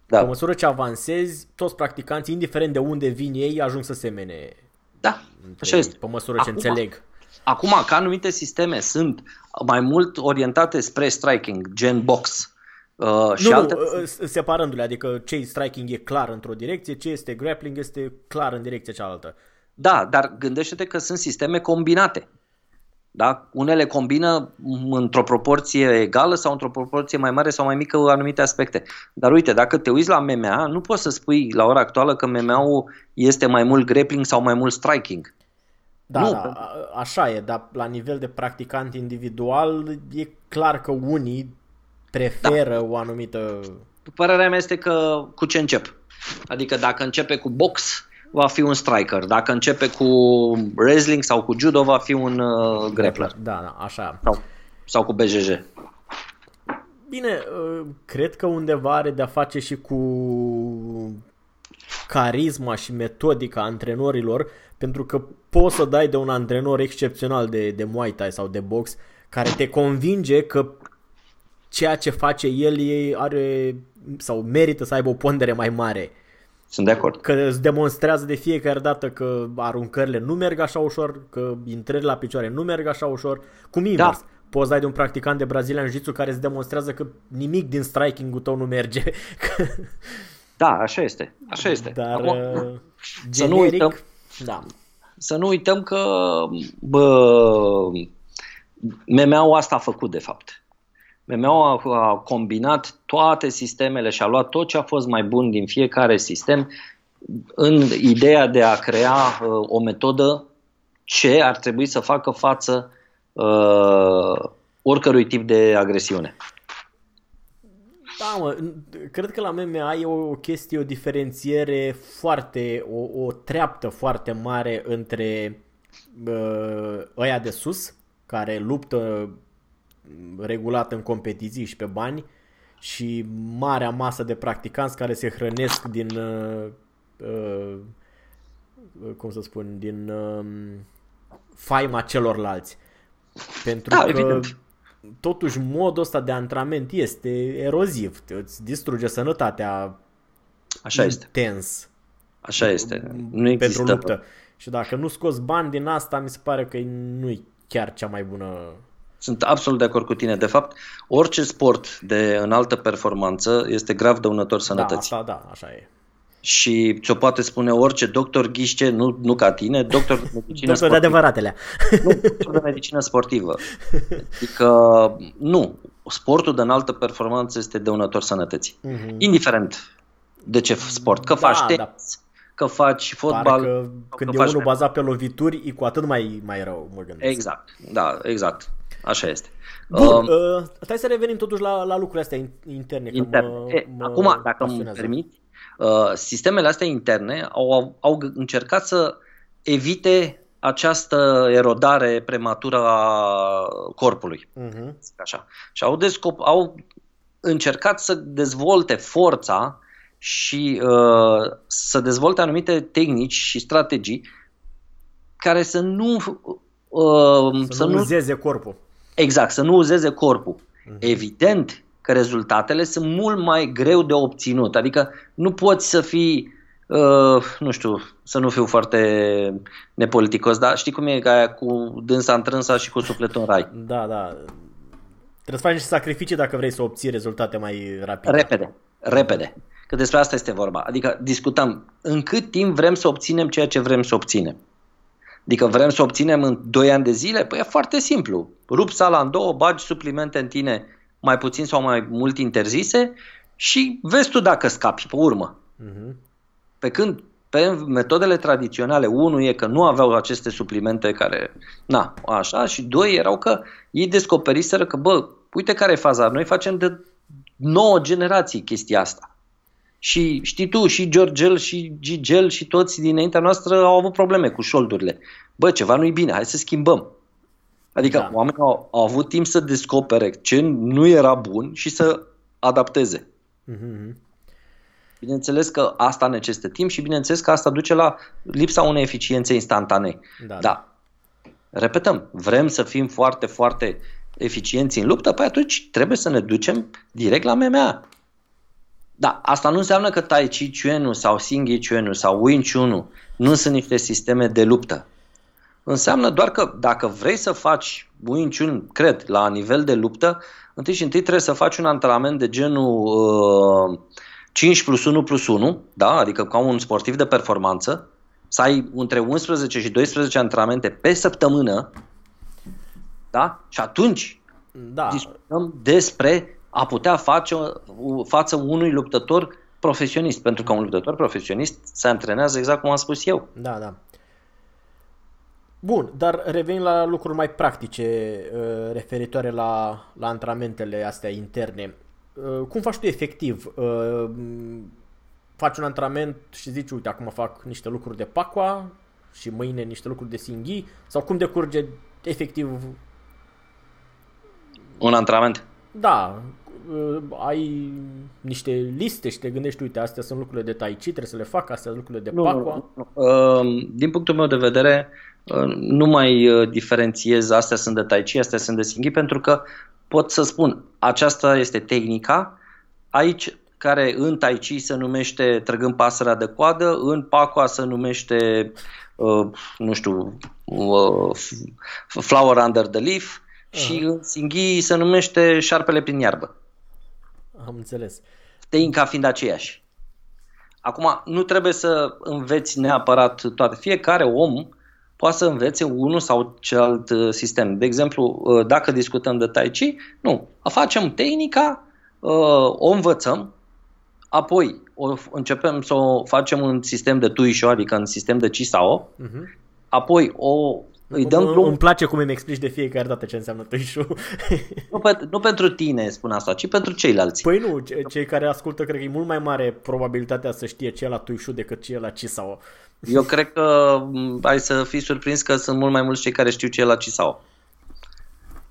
da. pe măsură ce avansezi, toți practicanții, indiferent de unde vin ei, ajung să semene. Da, așa este. Pe măsură ce acum, înțeleg. Acum, că anumite sisteme sunt mai mult orientate spre striking, gen box, Uh, și nu, alte... nu, uh, separându-le, adică ce striking e clar într-o direcție, ce este grappling este clar în direcția cealaltă. Da, dar gândește-te că sunt sisteme combinate. Da? Unele combină într-o proporție egală sau într-o proporție mai mare sau mai mică anumite aspecte. Dar uite, dacă te uiți la MMA, nu poți să spui la ora actuală că MMA-ul este mai mult grappling sau mai mult striking. Da, nu. da, așa e, dar la nivel de practicant individual e clar că unii preferă da. o anumită... Părerea mea este că cu ce încep. Adică dacă începe cu box, va fi un striker. Dacă începe cu wrestling sau cu judo, va fi un uh, grappler. Da, da, așa. Sau, sau cu BJJ. Bine, uh, cred că undeva are de-a face și cu carisma și metodica antrenorilor, pentru că poți să dai de un antrenor excepțional de, de Muay Thai sau de box, care te convinge că ceea ce face el are sau merită să aibă o pondere mai mare. Sunt de acord. Că îți demonstrează de fiecare dată că aruncările nu merg așa ușor, că intrările la picioare nu merg așa ușor. Cum invers. Da. Poți dai de un practicant de Brazilian Jiu-Jitsu care îți demonstrează că nimic din striking-ul tău nu merge. da, așa este. Așa este. Dar Acum, generic, să nu uităm, da. Să nu uităm că bă, MMA-ul asta a făcut de fapt. MMA-ul a, a combinat toate sistemele și a luat tot ce a fost mai bun din fiecare sistem în ideea de a crea uh, o metodă ce ar trebui să facă față uh, oricărui tip de agresiune. Da, mă, cred că la MMA e o, o chestie, o diferențiere foarte, o, o treaptă foarte mare între uh, ăia de sus, care luptă regulat în competiții și pe bani, și marea masă de practicanți care se hrănesc din, uh, uh, cum să spun, din uh, faima celorlalți. Pentru da, că evident. totuși modul ăsta de antrenament este eroziv, îți distruge sănătatea Așa intens. este. Așa este. Nu există. Pentru luptă. Și dacă nu scoți bani din asta, mi se pare că nu e chiar cea mai bună sunt absolut de acord cu tine. De fapt, orice sport de înaltă performanță este grav dăunător sănătății. Da, asta, da, așa e. Și ți-o poate spune orice doctor ghiște, nu, nu ca tine, doctor de medicină doctor de adevăratele. Nu, doctor de medicină sportivă. Adică, nu, sportul de înaltă performanță este dăunător sănătății. Uh-huh. Indiferent de ce sport. Că da, faci tenis, da. că faci fotbal. Parcă când că e unul bazat pe lovituri, e cu atât mai, mai rău, mă gândesc. Exact, da, exact. Așa este. Bun, uh, uh, hai să revenim totuși la, la lucrurile astea interne. interne. Mă, e, mă acum, dacă îmi permit, uh, sistemele astea interne au, au încercat să evite această erodare prematură a corpului. Uh-huh. Așa. Și au, descop- au încercat să dezvolte forța și uh, să dezvolte anumite tehnici și strategii care să nu uh, să, să nu uzeze corpul. Exact, să nu uzeze corpul. Uh-huh. Evident că rezultatele sunt mult mai greu de obținut. Adică nu poți să fii, uh, nu știu, să nu fiu foarte nepoliticos, dar știi cum e ca cu dânsa întrânsa și cu sufletul în rai. Da, da. Trebuie să faci niște sacrificii dacă vrei să obții rezultate mai rapide. Repede, repede. Că despre asta este vorba. Adică discutăm în cât timp vrem să obținem ceea ce vrem să obținem. Adică vrem să obținem în 2 ani de zile? Păi e foarte simplu. Rup sala în două, bagi suplimente în tine mai puțin sau mai mult interzise și vezi tu dacă scapi pe urmă. Uh-huh. Pe când pe metodele tradiționale, unul e că nu aveau aceste suplimente care, na, așa, și doi erau că ei descoperiseră că, bă, uite care e faza, noi facem de nouă generații chestia asta. Și știi tu, și Georgel și Gigel și toți dinaintea noastră au avut probleme cu șoldurile. Bă, ceva nu-i bine, hai să schimbăm. Adică da. oamenii au, au avut timp să descopere ce nu era bun și să adapteze. Mm-hmm. Bineînțeles că asta necesită timp și bineînțeles că asta duce la lipsa unei eficiențe instantanee. Da, da. Repetăm, vrem să fim foarte, foarte eficienți în luptă, păi atunci trebuie să ne ducem direct la MMA. Da, asta nu înseamnă că Tai Chi Chuan sau Sing Chuan sau Wing Chun nu sunt niște sisteme de luptă. Înseamnă doar că dacă vrei să faci Wing Chun, cred, la nivel de luptă, întâi și întâi trebuie să faci un antrenament de genul uh, 5 plus 1 plus 1, da? adică ca un sportiv de performanță, să ai între 11 și 12 antrenamente pe săptămână, da? Și atunci da. discutăm despre a putea face față unui luptător profesionist, pentru că un luptător profesionist se antrenează exact cum am spus eu. Da, da. Bun, dar revenim la lucruri mai practice uh, referitoare la, la antrenamentele astea interne. Uh, cum faci tu efectiv? Uh, faci un antrenament și zici, uite, acum fac niște lucruri de pacua și mâine niște lucruri de singhi? Sau cum decurge efectiv un antrenament? Da, uh, ai niște liste și te gândești, uite, astea sunt lucrurile de tai chi, trebuie să le fac, astea sunt lucrurile de nu, pacua. Nu, nu. Uh, din punctul meu de vedere, uh, nu mai diferențiez, astea sunt de tai chi, astea sunt de singhi, pentru că pot să spun, aceasta este tehnica, aici care în Tai Chi se numește trăgând pasărea de coadă, în Pacua se numește, uh, nu știu, uh, Flower Under the Leaf uh-huh. și în Singhi se numește Șarpele prin iarbă. Am înțeles. Tehnica fiind aceeași. Acum, nu trebuie să înveți neapărat toate. Fiecare om poate să învețe unul sau celălalt uh, sistem. De exemplu, uh, dacă discutăm de Tai Chi, nu, facem tehnica, uh, o învățăm, apoi o începem să o facem în sistem de Tuisho, adică în sistem de Chi Sao, uh-huh. apoi o îi dăm drum. Îmi place cum îmi explici de fiecare dată ce înseamnă Tuishu. nu, pe, nu pentru tine spun asta, ci pentru ceilalți. Păi nu, cei care ascultă cred că e mult mai mare probabilitatea să știe ce e la Tuishu decât ce e la Chisao. Eu cred că ai să fii surprins că sunt mult mai mulți cei care știu ce e la Chisao.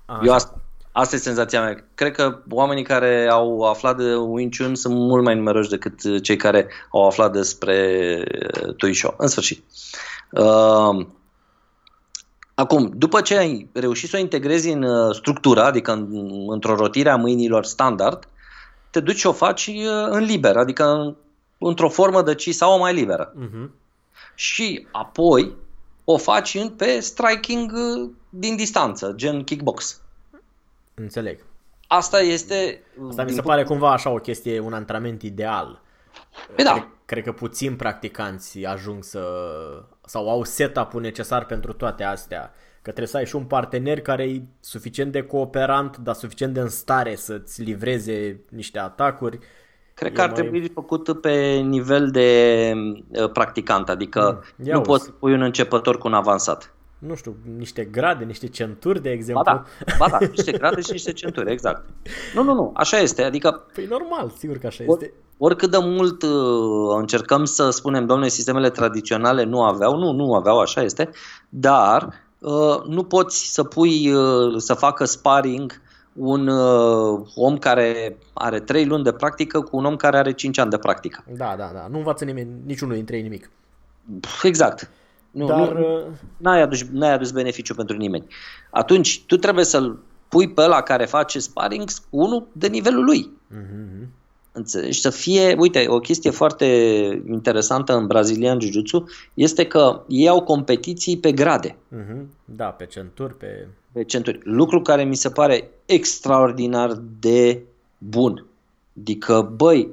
Așa. Eu asta, asta e senzația mea. Cred că oamenii care au aflat de Wing Chun sunt mult mai numeroși decât cei care au aflat despre Tuisho. În sfârșit. Uh, Acum, după ce ai reușit să o integrezi în uh, structura, adică în, într-o rotire a mâinilor standard, te duci și o faci uh, în liber, adică într-o formă de ci sau mai liberă. Uh-huh. Și apoi o faci în, pe striking uh, din distanță, gen kickbox. Înțeleg. Asta este... Asta mi se pare cumva așa o chestie, un antrenament ideal. Păi da. Cred, cred că puțin practicanți ajung să sau au setup-ul necesar pentru toate astea. Că trebuie să ai și un partener care e suficient de cooperant, dar suficient de în stare să-ți livreze niște atacuri. Cred că ar mai... trebui făcut pe nivel de uh, practicant, adică mm, nu poți să pui un începător cu un avansat. Nu știu, niște grade, niște centuri, de exemplu. Ba da, ba da niște grade și niște centuri, exact. Nu, nu, nu, așa este, adică... Păi normal, sigur că așa este oricât de mult uh, încercăm să spunem, domnule, sistemele tradiționale nu aveau, nu, nu aveau, așa este, dar uh, nu poți să pui, uh, să facă sparring un uh, om care are 3 luni de practică cu un om care are 5 ani de practică. Da, da, da. Nu învață nimeni, niciunul dintre ei nimic. Exact. Nu, Dar... nu, uh, n-ai, adus, n-ai adus beneficiu pentru nimeni. Atunci, tu trebuie să-l pui pe ăla care face sparring cu unul de nivelul lui. Uh-huh. Înțelegi? Să fie, uite, o chestie foarte interesantă în brazilian jiu-jitsu este că ei au competiții pe grade. Uh-huh. Da, pe centuri, pe... Pe centuri. Lucru care mi se pare extraordinar de bun. Adică, băi,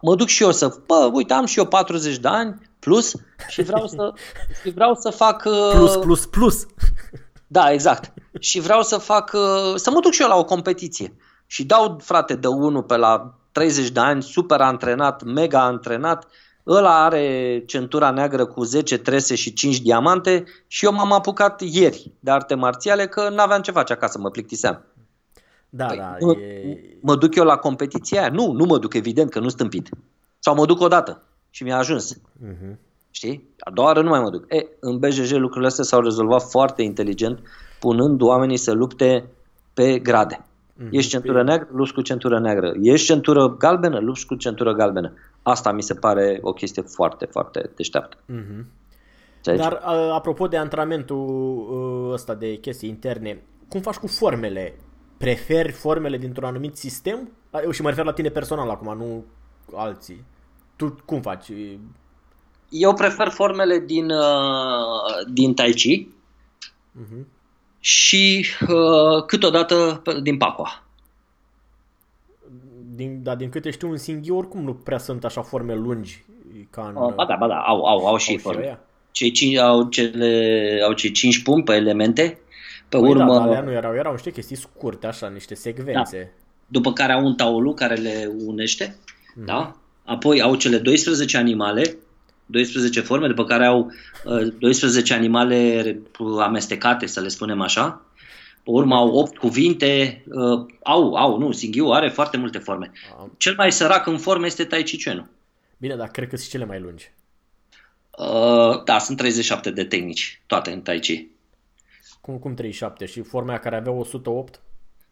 mă duc și eu să, bă, uite, am și eu 40 de ani plus și vreau să, și vreau să fac... Plus, uh, plus, plus. Da, exact. Și vreau să fac, uh, să mă duc și eu la o competiție. Și dau, frate, de unul pe la 30 de ani, super antrenat, mega antrenat, ăla are centura neagră cu 10 trese și 5 diamante și eu m-am apucat ieri de arte marțiale că n-aveam ce face acasă, mă plictiseam. Da, păi, da. Mă, e... mă duc eu la competiția aia? Nu, nu mă duc, evident că nu stâmpit. Sau mă duc odată și mi-a ajuns. Uh-huh. Știi? A doua oară nu mai mă duc. E, în BJJ lucrurile astea s-au rezolvat foarte inteligent, punând oamenii să lupte pe grade. Mm-hmm. Ești centură neagră, lupți cu centură neagră. Ești centură galbenă, lupți cu centură galbenă. Asta mi se pare o chestie foarte, foarte deșteaptă. Mm-hmm. Dar apropo de antrenamentul ă, ăsta de chestii interne, cum faci cu formele? Preferi formele dintr-un anumit sistem? Și mă refer la tine personal acum, nu alții. Tu cum faci? Eu prefer formele din, uh, din Tai Chi. Uh-huh și uh, câteodată din Pacua. Din, da, din câte știu, în Singhi oricum nu prea sunt așa forme lungi. Ca în, uh, ba da, ba da, au, au, au și au forme. Cei cinci, au, cele, au cei cinci pumni pe elemente. Pe păi urmă... Da, alea nu erau, erau niște chestii scurte, așa, niște secvențe. Da. După care au un taulu care le unește, mm-hmm. da? Apoi au cele 12 animale 12 forme, după care au 12 uh, animale amestecate, să le spunem așa. Pe urmă au 8 cuvinte, uh, au, au, nu, Singhiu are foarte multe forme. Cel mai sărac în forme este Tai Chi Chuan. Bine, dar cred că sunt cele mai lungi. Uh, da, sunt 37 de tehnici, toate în Tai Chi. Cum, cum 37? Și forma care avea 108?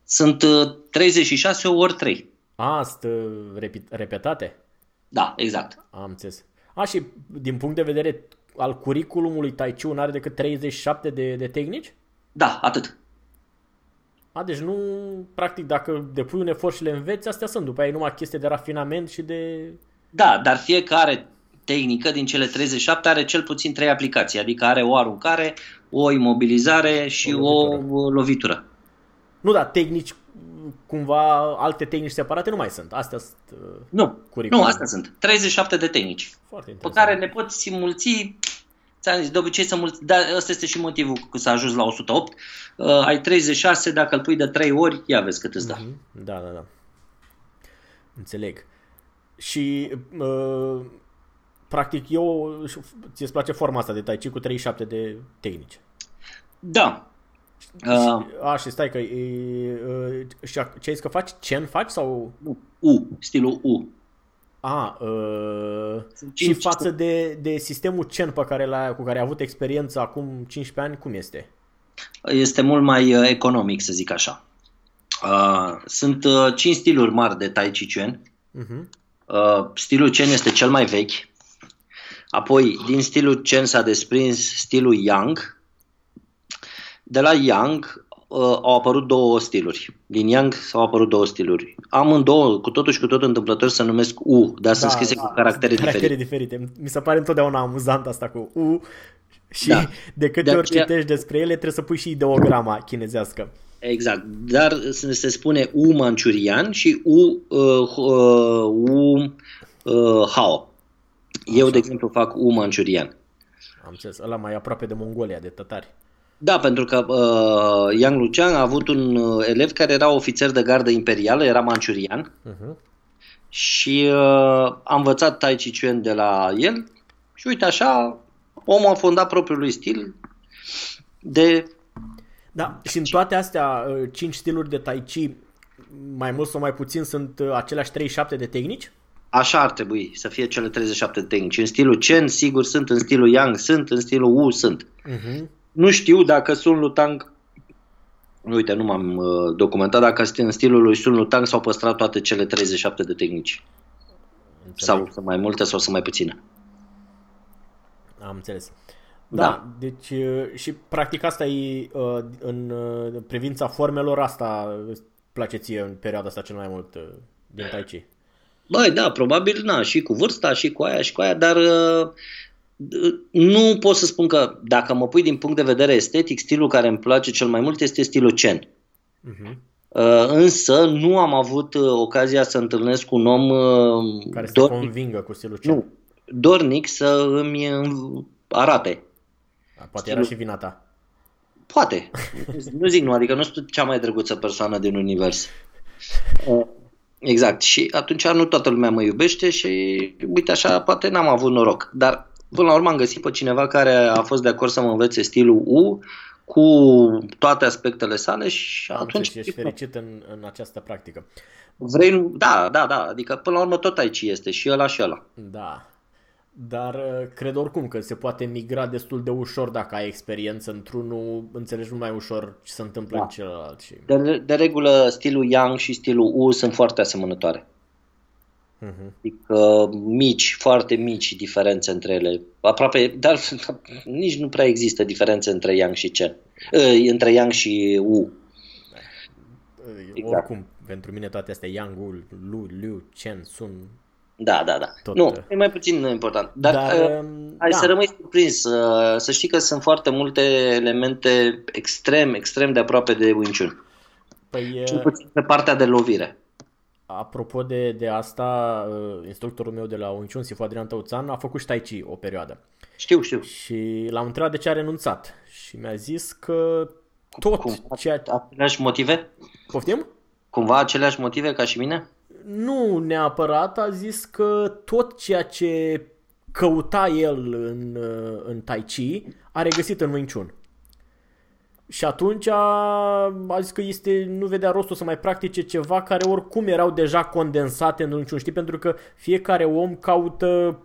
Sunt uh, 36 ori 3. A, sunt uh, repetate? Da, exact. Am înțeles. A, și din punct de vedere al curiculumului Tai Chi are decât 37 de, de tehnici? Da, atât. A, deci nu, practic, dacă depui un efort și le înveți, astea sunt. După aia e numai chestie de rafinament și de... Da, dar fiecare tehnică din cele 37 are cel puțin trei aplicații, adică are o aruncare, o imobilizare și o lovitură. O lovitură. Nu, da, tehnici, cumva alte tehnici separate nu mai sunt. Astea sunt uh, Nu, curriculum. nu, astea sunt. 37 de tehnici, Foarte pe interesant. care ne poți mulți Ți-am zis, de obicei să mulți, dar ăsta este și motivul că s-a ajuns la 108. Uh, ai 36, dacă îl pui de 3 ori, ia vezi cât îți da. Mhm. Da, da, da. Înțeleg. Și uh, practic eu ți-ți place forma asta de tai chi cu 37 de tehnici. Da. Uh, A, și stai că e, uh, și ac- ce ai zis că faci? Chen faci sau U, stilul U. a, uh, Sunt și cinci- față de, de sistemul Chen pe care l-ai, cu care ai avut experiență acum 15 ani, cum este? Este mult mai uh, economic, să zic așa. Uh, sunt uh, 5 stiluri mari de Tai Chi Chuan. Uh-huh. Uh, stilul Chen este cel mai vechi. Apoi, din stilul Chen s-a desprins stilul Yang. De la Yang uh, au apărut două stiluri. Din Yang s-au apărut două stiluri. Amândouă, cu totul și cu totul întâmplător, se numesc U, dar sunt scrise cu caractere caractere diferite. diferite. Mi se pare întotdeauna amuzant asta cu U și Da. de câte De ori aceea- citești despre ele trebuie să pui și ideograma chinezească. Exact, dar se se spune U manciurian și U, uh, uh, U uh, Hao. Eu, de exemplu, fac U manciurian. Am înțeles, ăla mai aproape de Mongolia, de tătari. Da, pentru că uh, Yang Lucian a avut un uh, elev care era ofițer de gardă imperială, era manciurian Uh-huh. și uh, a învățat Tai Chi Chuan de la el și uite așa, omul a fondat propriul lui stil de Da, și în toate astea, uh, cinci stiluri de Tai Chi, mai mult sau mai puțin, sunt uh, aceleași 37 de tehnici? Așa ar trebui să fie cele 37 de tehnici. În stilul Chen, sigur, sunt, în stilul Yang, sunt, în stilul Wu, sunt. Uh-huh. Nu știu dacă Sun Lutang, uite, nu m-am uh, documentat dacă în stilul lui Sun Lutang s-au păstrat toate cele 37 de tehnici. Sau sunt mai multe sau sunt mai puține. Am înțeles. Da, Da. da, deci uh, și practic asta e uh, în uh, privința formelor asta îți place ție în perioada asta cel mai mult uh, din Tai Chi. Băi, da, probabil, na, și cu vârsta, și cu aia, și cu aia, dar uh, nu pot să spun că dacă mă pui din punct de vedere estetic, stilul care îmi place cel mai mult este stilul Chen. Uh-huh. Uh, însă nu am avut uh, ocazia să întâlnesc un om uh, Care să te dornic, convingă cu stilul Chen. nu, dornic să îmi uh, arate. Da, Poate era și vina ta. Poate. nu zic nu, adică nu sunt cea mai drăguță persoană din univers. Uh, Exact. Și atunci nu toată lumea mă iubește și uite așa, poate n-am avut noroc. Dar până la urmă am găsit pe cineva care a fost de acord să mă învețe stilul U cu toate aspectele sale și Am atunci înțeles, ești fericit în, în această practică. vrei, da, da, da, adică până la urmă tot aici este și ăla și ăla. Da. Dar uh, cred oricum că se poate migra destul de ușor dacă ai experiență într-unul, înțelegi mult mai ușor ce se întâmplă Da. în celălalt. Și... De, de regulă, stilul Yang și stilul U sunt foarte asemănătoare. Uh-huh. Adică mici, foarte mici diferențe între ele. Aproape, dar nici nu prea există diferențe între Yang și Chen. Uh, Între Yang și U. Exact. Oricum, pentru mine toate astea, Yang, Wu, Lu, Liu, Chen, Sun, Da, da, da. Tot, nu, uh, e mai puțin important. Dar, Dar, uh, um, hai da. să rămâi surprins. Uh, să știi că sunt foarte multe elemente extrem, extrem de aproape de Wing Chun. Păi, Cel uh, puțin pe partea de lovire. Apropo de, de asta, uh, instructorul meu de la Wing Chun, Sifu Adrian Tăuțan, a făcut și Tai Chi o perioadă. Știu, știu. Și l-am întrebat de ce a renunțat. Și mi-a zis că tot Cumva ceea... aceleași motive? Poftim? Cumva aceleași motive ca și mine? Nu neapărat, a zis că tot ceea ce căuta el în, uh, în Tai Chi a regăsit în Wing Chun. Și atunci a, a zis că este, nu vedea rostul să mai practice ceva care oricum erau deja condensate în Wing Chun, știi? Pentru că fiecare om caută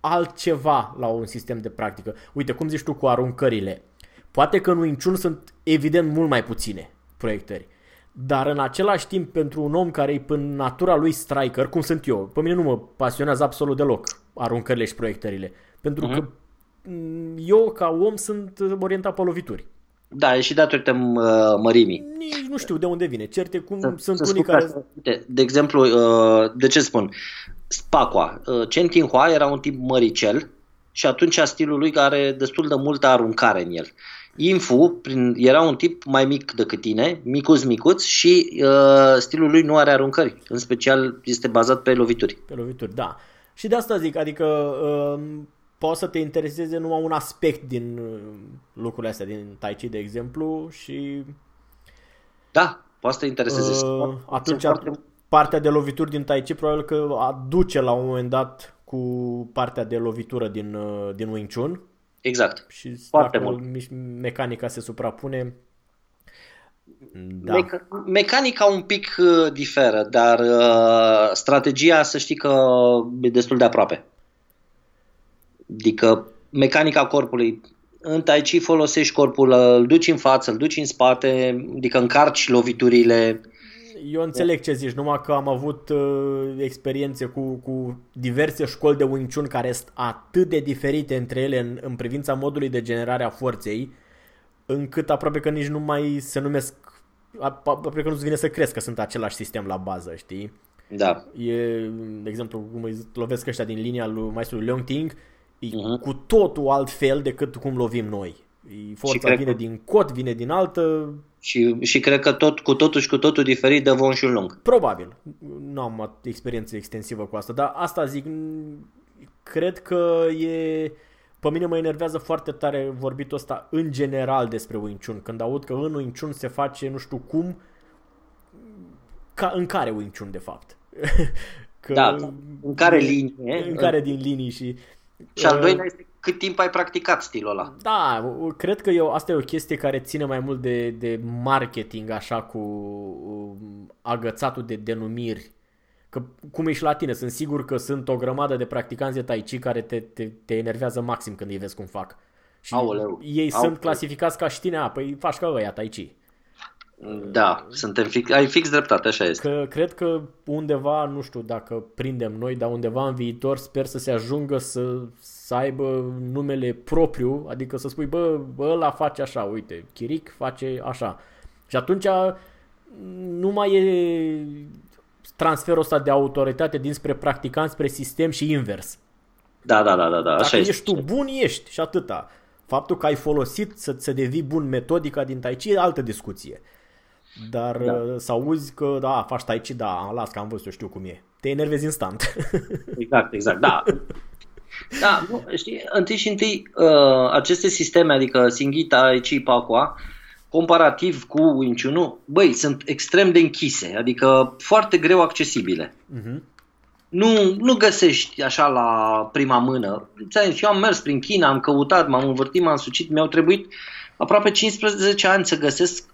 altceva la un sistem de practică. Uite, cum zici tu cu aruncările. Poate că în Wing Chun sunt evident mult mai puține proiectări. Dar în același timp, pentru un om care e până natura lui striker, cum sunt eu, pe mine nu mă pasionează absolut deloc aruncările și proiectările. Pentru că m, eu, ca om, sunt orientat pe lovituri. Da, e și datorită uh, mărimii. Nici nu știu de unde vine. Certe cum Să- sunt să unii spun care... ca- Uite, de exemplu, uh, de ce spun? Spacua. Uh, Chen Tinghua era un tip măricel și atunci stilul lui are destul de multă aruncare în el. Infu prin, era un tip mai mic decât tine, micuț micuț și uh, stilul lui nu are aruncări. În special este bazat pe lovituri. Pe lovituri, da. Și de asta zic, adică uh, poate să te intereseze numai un aspect din uh, lucrurile astea, din Tai Chi, de exemplu, și Da, poate să te intereseze. uh, atunci Sunt foarte- partea de lovituri din Tai Chi probabil că aduce la un moment dat cu partea de lovitură din, uh, din Wing Chun Exact. și Foarte dacă mult. miș- mecanica se suprapune, da. Meca- mecanica un pic uh, diferă, dar uh, strategia să știi că e destul de aproape. Adică mecanica corpului. În Tai Chi folosești corpul, îl duci în față, îl duci în spate, adică încarci loviturile. Eu înțeleg ce zici, numai că am avut uh, experiențe cu, cu diverse școli de Wing Chun care sunt atât de diferite între ele în, în privința modului de generare a forței, încât aproape că nici nu mai se numesc, ap- aproape că nu-ți vine să crezi că sunt același sistem la bază, știi? Da. E, de exemplu, cum îi lovesc ăștia din linia lui maestrului Leong Ting, e Mhm. cu totul altfel decât cum lovim noi. E, forța cred vine că- din cot, vine din altă, Și, și cred că tot cu totul și cu totul diferit de Von și Lung. Probabil. Nu am experiență extensivă cu asta, dar asta zic, n- cred că e... Pe mine mă enervează foarte tare vorbitul ăsta în general despre Wing Chun. Când aud că în Wing Chun se face nu știu cum, ca, în care Wing Chun de fapt? că, Da, în care linie. În care din linii și... Și al uh, doilea este cât timp ai practicat stilul ăla. Da, o- cred că eu, asta e o chestie care ține mai mult de, de marketing, așa, cu um, agățatul de denumiri. Că cum ești la tine, sunt sigur că sunt o grămadă de practicanți de Tai Chi care te, te, te enervează maxim când îi vezi cum fac. Și Aoleu, ei aoleu. sunt clasificați ca și tine, a, păi faci ca ăia Tai Chi. Da, suntem fix, ai fix dreptate, așa este. Că cred că undeva, nu știu dacă prindem noi, dar undeva în viitor sper să se ajungă să, să aibă numele propriu, adică să spui, bă, bă, ăla face așa, uite, Chiric face așa. Și atunci nu mai e transferul ăsta de autoritate dinspre practicant spre sistem și invers. Da, da, da, da, da, așa Dacă este. ești tu bun, ești și atâta. Faptul că ai folosit să, să devii bun metodica din Tai Chi e altă discuție. Dar Da. da. să auzi că, da, faci Tai Chi, da, las că am văzut, eu știu cum e. Te enervezi instant. Exact, exact, da. Da, nu, știi, întâi și întâi uh, aceste sisteme, adică Singita, Chi, Pacua, comparativ cu Wing Chun, băi, sunt extrem de închise, adică foarte greu accesibile. Mhm. Nu, nu găsești așa la prima mână. Ți-am zis, Eu am mers prin China, am căutat, m-am învârtit, m-am sucit, mi-au trebuit aproape 15 ani să găsesc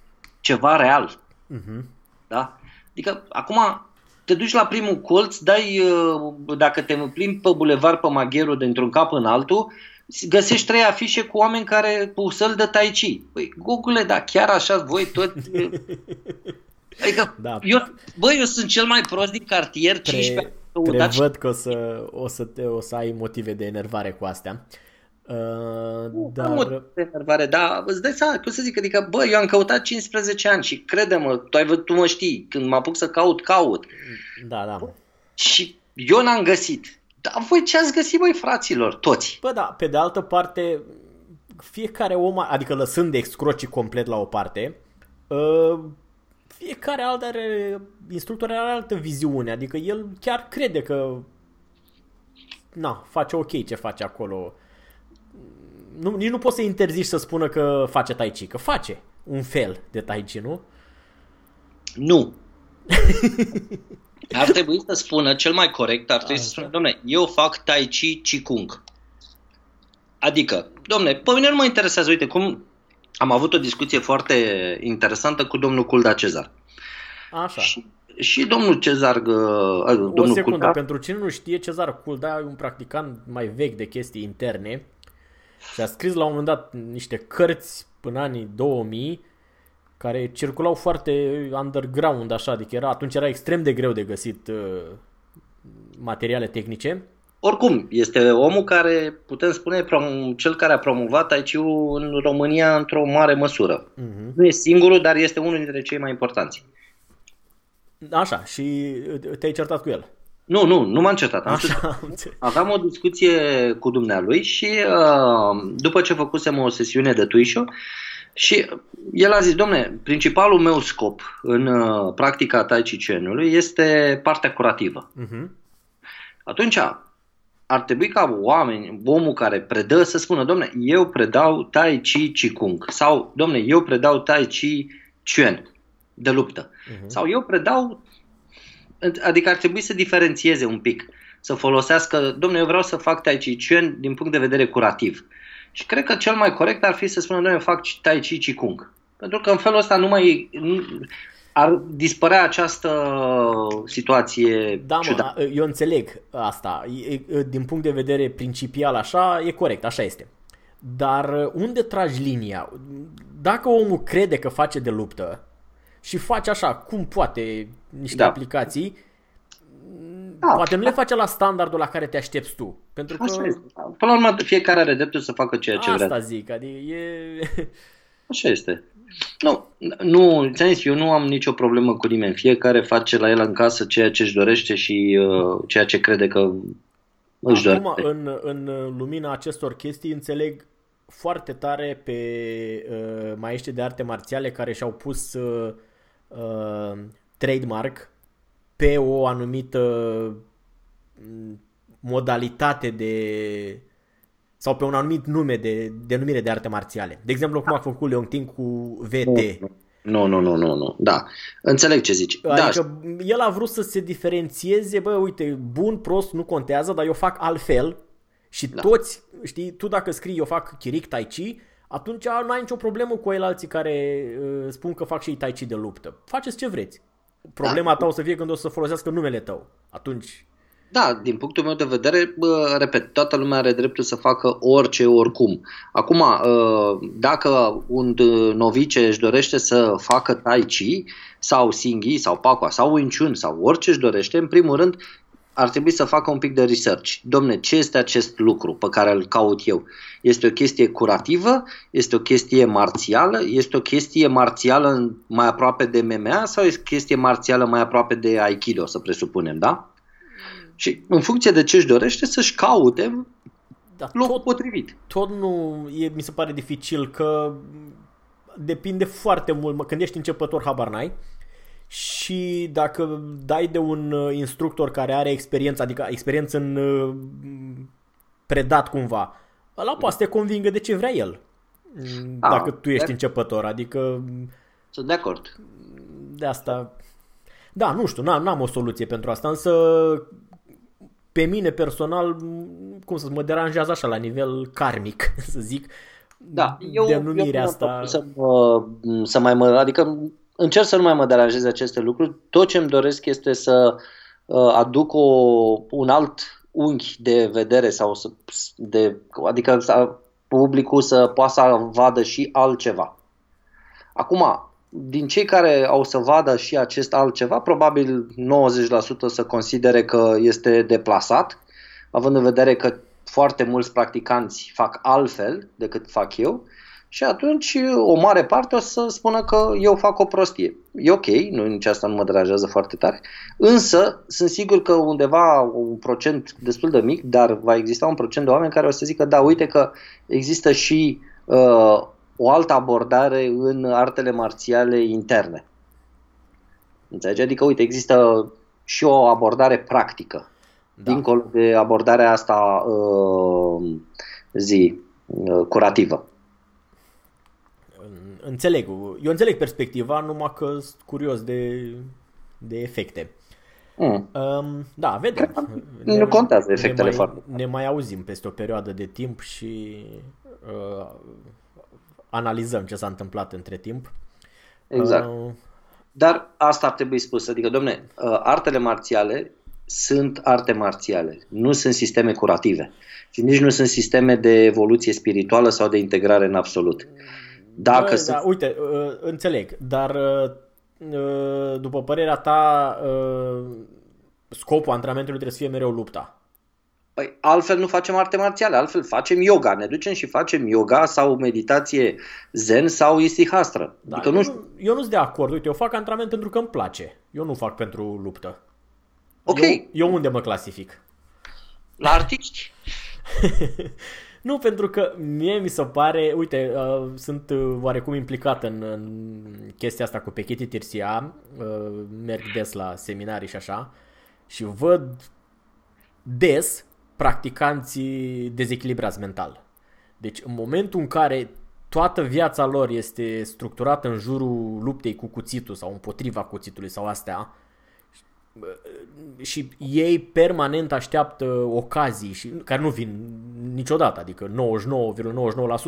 ceva real. Mhm. Da? Adică, acum te duci la primul colț, dai, uh, dacă te plimbi pe bulevard pe Magheru dintr-un cap în altul, găsești trei afișe cu oameni care cu săl de tai chi. Păi, Google, dar chiar așa voi toți... Adică, Da. eu, bă, eu sunt cel mai prost din cartier, 15 ani, căutat și Prevăd că o să, o, să te, o să ai motive de enervare cu astea. Uh, Dar... dar, de enervare, dar îți dai seama, cum să zic, adică, bă, eu am căutat 15 ani și crede-mă, tu, ai, văzut, tu mă știi, când mă apuc să caut, caut. da, da. Și eu n-am găsit. Dar voi ce ați găsit, băi, fraților, toți? Bă, da, pe de altă parte, fiecare om, adică lăsând de excrocii complet la o parte, uh, fiecare alt are, instructor are altă viziune, adică el chiar crede că na, face ok ce face acolo. Nu, nici nu poți să interzici să spună că face tai chi, că face un fel de tai chi, nu? Nu. Ar trebui să spună, cel mai corect, ar trebui să Așa. spună, domne, eu fac Tai Chi Chi Kung. Adică, domne, pe mine nu mă interesează, uite, cum am avut o discuție foarte interesantă cu domnul Culda Cezar. Așa. Și, și domnul Cezar, uh, O domnul secundă, Culda, pentru cine nu știe, Cezar Culda e un practicant mai vechi de chestii interne și a scris la un moment dat niște cărți până anii 2000 care circulau foarte underground așa, adică era, atunci era extrem de greu de găsit uh, materiale tehnice oricum, este omul care, putem spune, prom- cel care a promovat Tai chi în România într-o mare măsură. Mhm. Nu e singurul, dar este unul dintre cei mai importanți. Așa, și te-ai certat cu el. Nu, nu, nu m-am certat. Am spus Așa, am înțeles. Aveam o discuție cu dumnealui și uh, după ce făcusem o sesiune de tuișo și el a zis, domne, principalul meu scop în uh, practica Tai Chi Chuan-ului este partea curativă. Mhm. Atunci ar trebui ca oameni, omul care predă să spună, domne, eu predau Tai Chi Qigong sau, domne, eu predau Tai Chi Chuan de luptă. Mhm. Sau eu predau, adică ar trebui să diferențieze un pic, să folosească, domnule, eu vreau să fac Tai Chi Chuan din punct de vedere curativ. Și cred că cel mai corect ar fi să spună, domnule, fac Tai Chi Qigong. Pentru că în felul ăsta nu mai nu- ar dispărea această situație Da, ciudată. mă, eu înțeleg asta. E- e- Din punct de vedere principial așa, e corect, așa este. Dar unde tragi linia? Dacă omul crede că face de luptă și face așa, cum poate, niște Da. aplicații, Da. poate nu le face la standardul la care te aștepți tu. Pentru că Așa este. Până la urmă, fiecare are dreptul să facă ceea ce asta vrea. zic, adică e... Așa este. Nu, nu, ți-am zis, eu nu am nicio problemă cu nimeni. Fiecare face la el în casă ceea ce își dorește și uh, ceea ce crede că își Acum, dorește. în, în lumina acestor chestii, înțeleg foarte tare pe uh, maestri de arte marțiale care și-au pus uh, uh, trademark pe o anumită mm, modalitate de sau pe un anumit nume de denumire de arte marțiale. De exemplu, cum a făcut Leon Ting cu VT. Nu, nu, nu, nu, nu. Da. Înțeleg ce zici. Da, Adică el a vrut să se diferențieze, bă, uite, bun, prost, nu contează, dar eu fac altfel și Da. toți, știi, tu dacă scrii eu fac chiric tai chi, atunci nu ai nicio problemă cu el alții care uh, spun că fac și ei tai chi de luptă. Faceți ce vreți. Problema Da. ta o să fie când o să folosească numele tău. Atunci, Da, din punctul meu de vedere, bă, repet, toată lumea are dreptul să facă orice, oricum. Acum, uh, dacă un uh, novice își dorește să facă Tai Chi sau Singhi sau Pakwa sau Wing Chun sau orice își dorește, în primul rând ar trebui să facă un pic de research. Domne, ce este acest lucru pe care îl caut eu? Este o chestie curativă? Este o chestie marțială? Este o chestie marțială mai aproape de MMA sau este o chestie marțială mai aproape de Aikido, să presupunem, da? Și în funcție de ce își dorește să-și caute dar locul tot, potrivit. tot nu e, mi se pare dificil că depinde foarte mult, mă, când ești începător habar n-ai și dacă dai de un uh, instructor care are experiență, adică experiență în uh, predat cumva, ăla poate să te convingă de ce vrea el. Mm, Da, Dacă tu ești de- începător, adică Sunt de acord. de asta... Da, nu știu, n-am, n-am o soluție pentru asta, însă pe mine personal, cum să mă deranjează așa la nivel karmic, să zic, Da, eu, denumirea eu asta. Să, mă, să mai mă, adică încerc să nu mai mă deranjeze aceste lucruri. Tot ce îmi doresc este să uh, aduc o, un alt unghi de vedere sau să, de, adică să, publicul să poată să vadă și altceva. Acum, din cei care au să vadă și acest altceva, probabil 90% să considere că este deplasat, având în vedere că foarte mulți practicanți fac altfel decât fac eu și atunci o mare parte o să spună că eu fac o prostie. E ok, nu, nici asta nu mă deranjează foarte tare, însă sunt sigur că undeva un procent destul de mic, dar va exista un procent de oameni care o să zică da, uite că există și uh, o altă abordare în artele marțiale interne. Înțelegi? Adică, uite, există și o abordare practică Da. dincolo de abordarea asta uh, zi uh, curativă. Înțeleg, eu înțeleg perspectiva, numai că sunt curios de, de efecte. Mm. Um, da, vedem. Nu contează efectele ne mai, foarte. Ne mai auzim peste o perioadă de timp și uh, analizăm ce s-a întâmplat între timp. Exact. Uh, Dar asta ar trebui spus. Adică, domne, uh, artele marțiale sunt arte marțiale, nu sunt sisteme curative și nici nu sunt sisteme de evoluție spirituală sau de integrare în absolut. Dacă bă, sunt... da, uite, uh, înțeleg, dar uh, uh, după părerea ta, uh, scopul antrenamentului trebuie să fie mereu lupta. Păi altfel nu facem arte marțiale, altfel facem yoga. Ne ducem și facem yoga sau meditație zen sau istihastră. Da, adică eu, nu, eu nu sunt de acord. Uite, eu fac antrenament pentru că îmi place. Eu nu fac pentru luptă. Ok. Eu, eu unde mă clasific? La artiști? nu, pentru că mie mi se pare, uite, uh, sunt uh, oarecum implicat în, în chestia asta cu Pechiti Tirsia, uh, merg des la seminarii și așa, și văd des practicanții dezechilibrați mental. Deci în momentul în care toată viața lor este structurată în jurul luptei cu cuțitul sau împotriva cuțitului sau astea, și ei permanent așteaptă ocazii și, care nu vin niciodată, adică 99,99%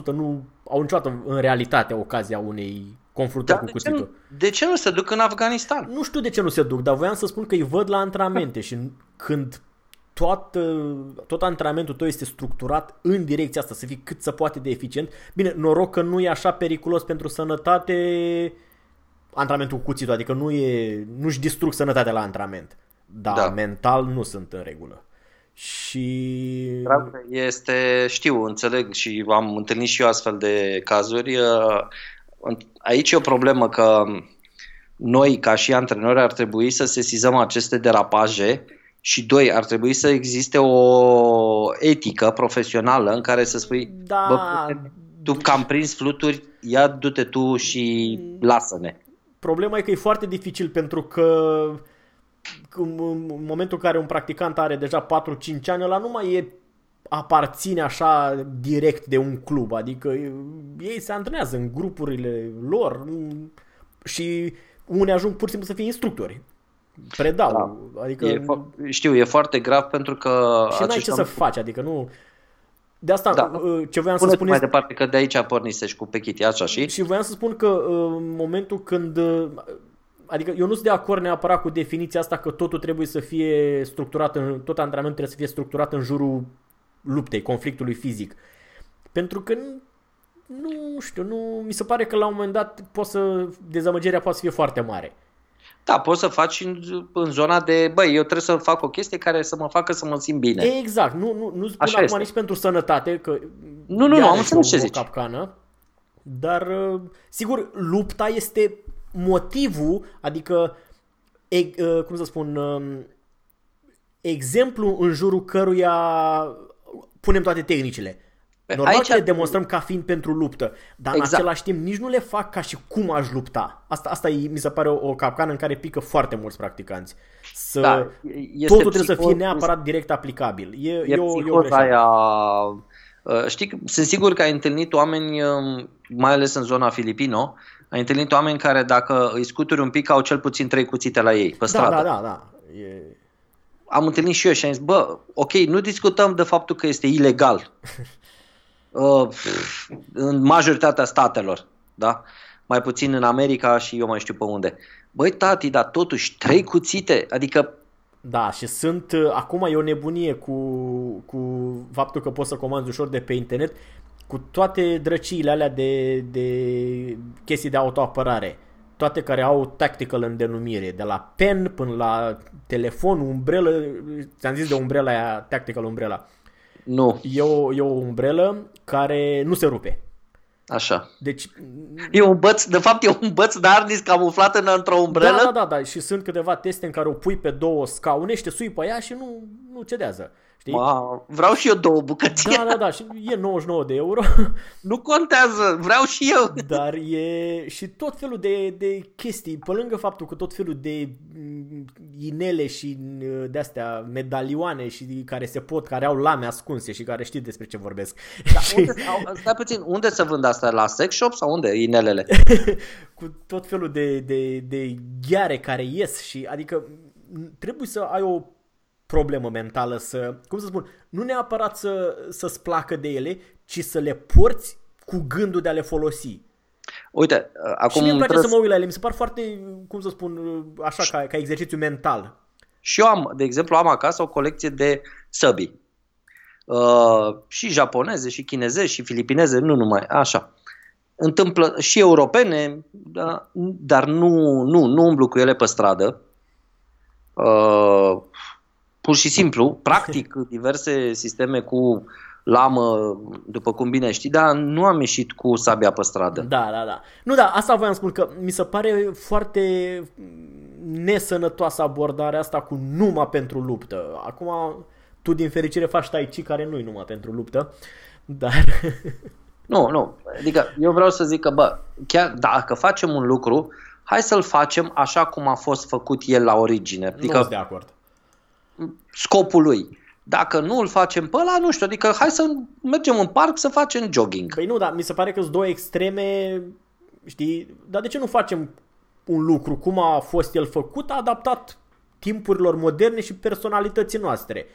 nu au niciodată în realitate ocazia unei confruntări cu cuțitul. Ce nu, de ce nu se duc în Afganistan? Nu știu de ce nu se duc, dar voiam să spun că îi văd la antrenamente și când tot, tot antrenamentul tău este structurat în direcția asta, să fii cât se poate de eficient. Bine, noroc că nu e așa periculos pentru sănătate antrenamentul cu cuțitul, adică nu e, nu-și distrug sănătatea la antrenament. Dar da. mental nu sunt în regulă. Și... Este, știu, înțeleg și am întâlnit și eu astfel de cazuri. Aici e o problemă că noi, ca și antrenori, ar trebui să sesizăm aceste derapaje și doi, ar trebui să existe o etică profesională în care să spui da. bă, tu cam prins fluturi, ia du-te tu și lasă-ne. Problema e că e foarte dificil pentru că în momentul în care un practicant are deja 4-5 ani, ăla nu mai e aparține așa direct de un club, adică ei se antrenează în grupurile lor și unii ajung pur și simplu să fie instructori. Predau. Da. Adică... E fo- știu, e foarte grav pentru că... Și n-ai ce să faci, adică nu... De asta da. Uh, ce voiam Spune să spun mai este... departe că de aici pornise și cu Pechiti, așa și? Și voiam să spun că uh, în momentul când uh, Adică eu nu sunt de acord neapărat cu definiția asta că totul trebuie să fie structurat, în, tot antrenamentul trebuie să fie structurat în jurul luptei, conflictului fizic. Pentru că nu știu, nu, mi se pare că la un moment dat poate să, dezamăgirea poate să fie foarte mare. Da, poți să faci în, în zona de, băi, eu trebuie să fac o chestie care să mă facă să mă simt bine. Exact, nu, nu, nu spun Așa acum este. nici pentru sănătate, că nu, nu, nu, am înțeles ce zici. capcană, dar uh, sigur, lupta este motivul, adică, e, uh, cum să spun, um, exemplu în jurul căruia punem toate tehnicile. Normal Aici... că le demonstrăm ca fiind pentru luptă, dar exact. în același timp nici nu le fac ca și cum aș lupta. Asta, asta e, mi se pare o, o capcană în care pică foarte mulți practicanți. Să, da, totul trebuie să fie neapărat direct aplicabil. E, e, e o, e o aia, uh, știi, sunt sigur că ai întâlnit oameni, um, mai ales în zona Filipino, ai întâlnit oameni care dacă îi scuturi un pic au cel puțin trei cuțite la ei pe da, stradă. Da, da, da. E... Am întâlnit și eu și am zis, bă, ok, nu discutăm de faptul că este ilegal. uh, în majoritatea statelor, da? Mai puțin în America și eu mai știu pe unde. Băi, tati, dar totuși, trei cuțite, adică da, și sunt, uh, acum e o nebunie cu, cu faptul că poți să comanzi ușor de pe internet, cu toate drăciile alea de, de chestii de autoapărare, toate care au tactical în denumire, de la pen până la telefon, umbrelă, ți-am zis de umbrela aia, tactical umbrela. Nu. E o, e o umbrelă care nu se rupe. Așa. Deci... E un băț, de fapt e un băț de ardis camuflat în, într-o umbrelă? Da, da, da, da, și sunt câteva teste în care o pui pe două scaune și te sui pe ea și nu, nu cedează. Știi? Wow, vreau și eu două bucăți. Da, da, da, și e 99 de euro. Nu contează, vreau și eu. Dar e și tot felul de, de chestii, pe lângă faptul că tot felul de mm, inele și mm, de astea medalioane și care se pot, care au lame ascunse și care știi despre ce vorbesc. Da, unde, stai puțin, unde se vând asta? La sex shop sau unde inelele? Cu tot felul de, de, de ghiare care ies și adică trebuie să ai o problemă mentală să, cum să spun, nu neapărat să, să-ți placă de ele, ci să le porți cu gândul de a le folosi. Uite, acum... Și mie îmi place trebuie... să mă uit la ele, mi se par foarte, cum să spun, așa, ca, ca exercițiu mental. Și eu am, de exemplu, am acasă o colecție de săbii. Uh, și japoneze, și chineze, și filipineze, nu numai, așa. Întâmplă și europene, da, dar nu, nu, nu umblu cu ele pe stradă. Uh, pur și simplu, practic diverse sisteme cu lamă, după cum bine știi, dar nu am ieșit cu sabia pe stradă. Da, da, da. Nu, da, asta voiam să spun că mi se pare foarte nesănătoasă abordarea asta cu numai pentru luptă. Acum, tu din fericire faci tai chi care nu-i numai pentru luptă, dar... Nu, nu. Adică eu vreau să zic că, bă, chiar dacă facem un lucru, hai să-l facem așa cum a fost făcut el la origine. Adică nu de acord. Scopul lui. Dacă nu îl facem pe ăla, nu știu, adică hai să mergem în parc să facem jogging. Păi nu, dar mi se pare că sunt două extreme, știi, dar de ce nu facem un lucru cum a fost el făcut, adaptat timpurilor moderne și personalității noastre?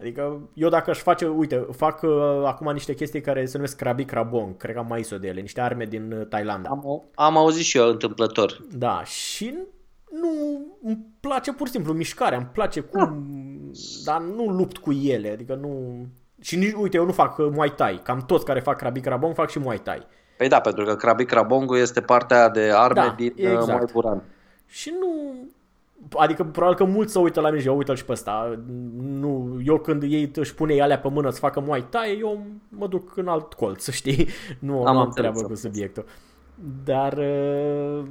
Adică eu dacă aș face, uite, fac uh, acum niște chestii care se numesc Krabi Krabong, cred că am mai zis de ele, niște arme din uh, Thailanda. Am, am auzit și eu întâmplător. Da, și nu îmi place pur și simplu mișcarea, îmi place cum, da. Dar nu lupt cu ele, adică nu... Și nici, uite, eu nu fac uh, Muay Thai, cam toți care fac Krabi Krabong fac și Muay Thai. Păi da, pentru că Krabi Krabong este partea de arme da, din uh, exact. Muay Buran. Și nu, Adică probabil că mulți să uită la mine și eu uită și pe ăsta. Nu, eu când ei își pune alea pe mână să facă Muay Thai, eu mă duc în alt colț, să știi. Nu am, am treabă cu subiectul. Dar uh,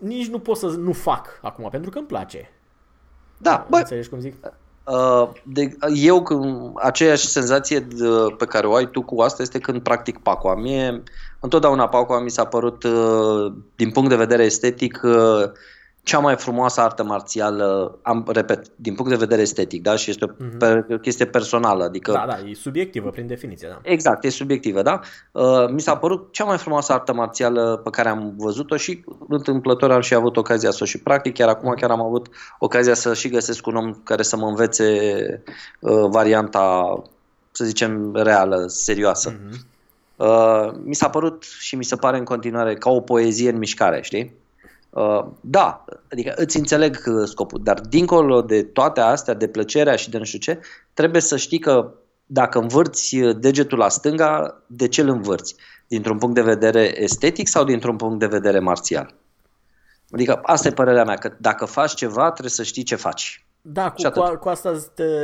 nici nu pot să nu fac acum, pentru că îmi place. Da, bă, Înțelegi cum zic? Uh, de, eu, aceeași senzație de, pe care o ai tu cu asta este când practic pacua. Mie, întotdeauna pacua mi s-a părut, uh, din punct de vedere estetic, uh, cea mai frumoasă artă marțială, am, repet, din punct de vedere estetic, da? Și este o uh-huh. per, chestie personală, adică... Da, da, e subiectivă prin definiție, da. Exact, e subiectivă, da? Uh, mi s-a părut cea mai frumoasă artă marțială pe care am văzut-o și întâmplător am și avut ocazia să o și practic, chiar acum chiar am avut ocazia să și găsesc un om care să mă învețe uh, varianta, să zicem, reală, serioasă. Uh-huh. Uh, mi s-a părut și mi se pare în continuare ca o poezie în mișcare, știi? Uh, da, adică îți înțeleg uh, scopul, dar dincolo de toate astea, de plăcerea și de nu știu ce, trebuie să știi că dacă învârți uh, degetul la stânga, de ce îl învârți? Dintr-un punct de vedere estetic sau dintr-un punct de vedere marțial? Adică asta e părerea mea, că dacă faci ceva, trebuie să știi ce faci. Da, cu, cu, cu asta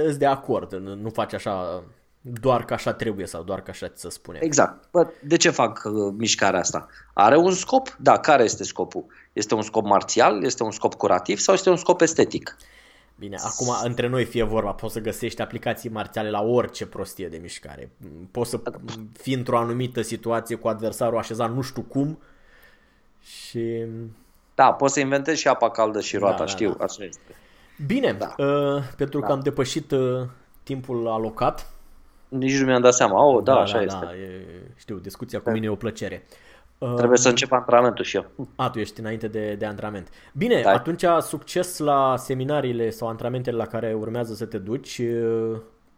îți de acord, nu faci așa doar că așa trebuie sau doar că așa ți se spune. Exact. Bă, de ce fac uh, mișcarea asta? Are un scop? Da, care este scopul? Este un scop marțial? Este un scop curativ? Sau este un scop estetic? Bine, acum între noi fie vorba, poți să găsești aplicații marțiale la orice prostie de mișcare. Poți să fii într-o anumită situație cu adversarul așezat nu știu cum și... Da, poți să inventezi și apa caldă și roata, da, da, știu, da. așa este. Bine, da. uh, pentru da. că am depășit uh, timpul alocat, nici nu mi-am dat seama. Oh, da, da așa da, este. Da, e, știu, discuția cu mine e o plăcere. Trebuie să încep antrenamentul și eu. A, tu ești înainte de, de antrenament. Bine, da. atunci succes la seminariile sau antrenamentele la care urmează să te duci.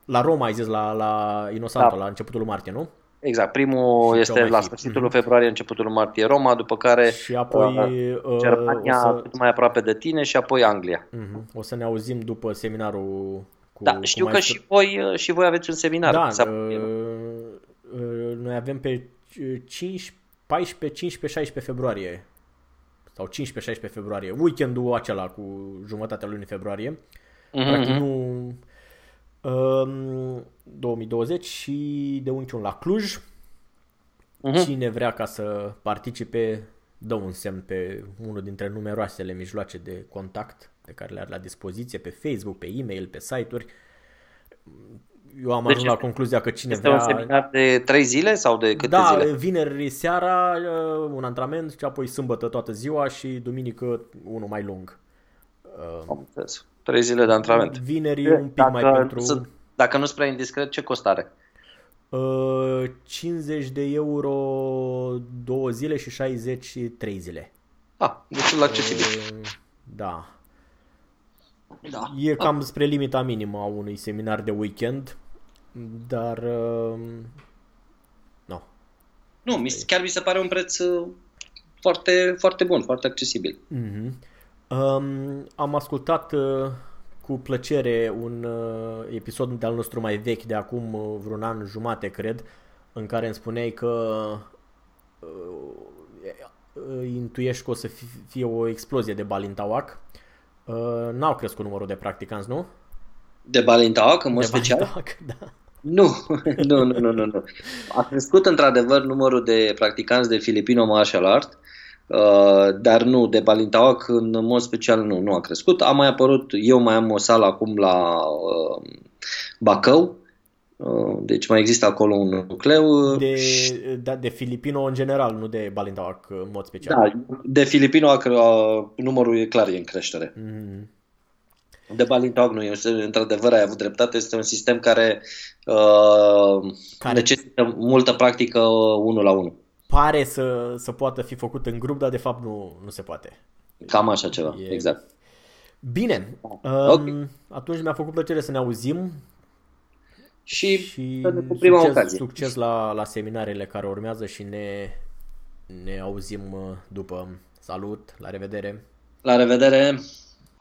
La Roma ai zis, la, la Inosanto, da. la începutul martie, nu? Exact, primul și este la sfârșitul mm-hmm. februarie, începutul martie Roma, după care și apoi, uh, Germania să... mai aproape de tine și apoi Anglia. Mm-hmm. O să ne auzim după seminarul cu, da, știu că și voi, uh, și voi aveți un seminar. Da, uh, uh, noi avem pe 5, 14, 15, 16 februarie sau 15-16 februarie, weekendul acela cu jumătatea lunii februarie. Mm-hmm. Practic nu... Um, 2020 și de unchiul la Cluj. Mm-hmm. Cine vrea ca să participe, dă un semn pe unul dintre numeroasele mijloace de contact pe care le are la dispoziție pe Facebook, pe e-mail, pe site-uri. Eu am ajuns deci, la concluzia că cine este vrea... un seminar de 3 zile sau de câte da, zile? Da, vineri seara uh, un antrenament și apoi sâmbătă toată ziua și duminică unul mai lung. Uh, am înțeles. 3 zile de antrenament. Vineri un pic dacă, mai pentru... Dacă nu spre indiscret, ce costare? Uh, 50 de euro două zile și 60 trei zile. Ah, deci la accesibil. Uh, da. Da. E cam spre limita minimă a unui seminar de weekend, dar uh, no. Nu, chiar mi se pare un preț uh, foarte, foarte bun, foarte accesibil. Uh-huh. Um, am ascultat uh, cu plăcere un uh, episod de al nostru mai vechi, de acum uh, vreun an jumate, cred, în care îmi spuneai că uh, intuiești că o să fie o explozie de Balintawak Uh, n-au crescut numărul de practicanți, nu? De Balintaoc, în mod de special? Balintaoc, da. Nu, nu, nu, nu, nu, nu. A crescut într-adevăr numărul de practicanți de Filipino martial art, uh, dar nu, de Balintaoc în mod special nu, nu a crescut. A mai apărut, eu mai am o sală acum la uh, Bacău, uh, deci mai există acolo un nucleu. De, da, de Filipino în general, nu de Balintaoc în mod special. Da, de Filipino a, uh, numărul e clar, e în creștere. Mm. De Balintaoc nu, este, într-adevăr ai avut dreptate, este un sistem care, uh, Care- necesită multă practică uh, unul la unul. Pare să, să poată fi făcut în grup, dar de fapt nu, nu se poate. Cam așa ceva, E- exact. Bine, Ok. um, atunci mi-a făcut plăcere să ne auzim Și, și să ne cu prima succes, ocazie. succes la, la seminarele care urmează și ne, ne auzim uh, după. Salut, la revedere! La revedere!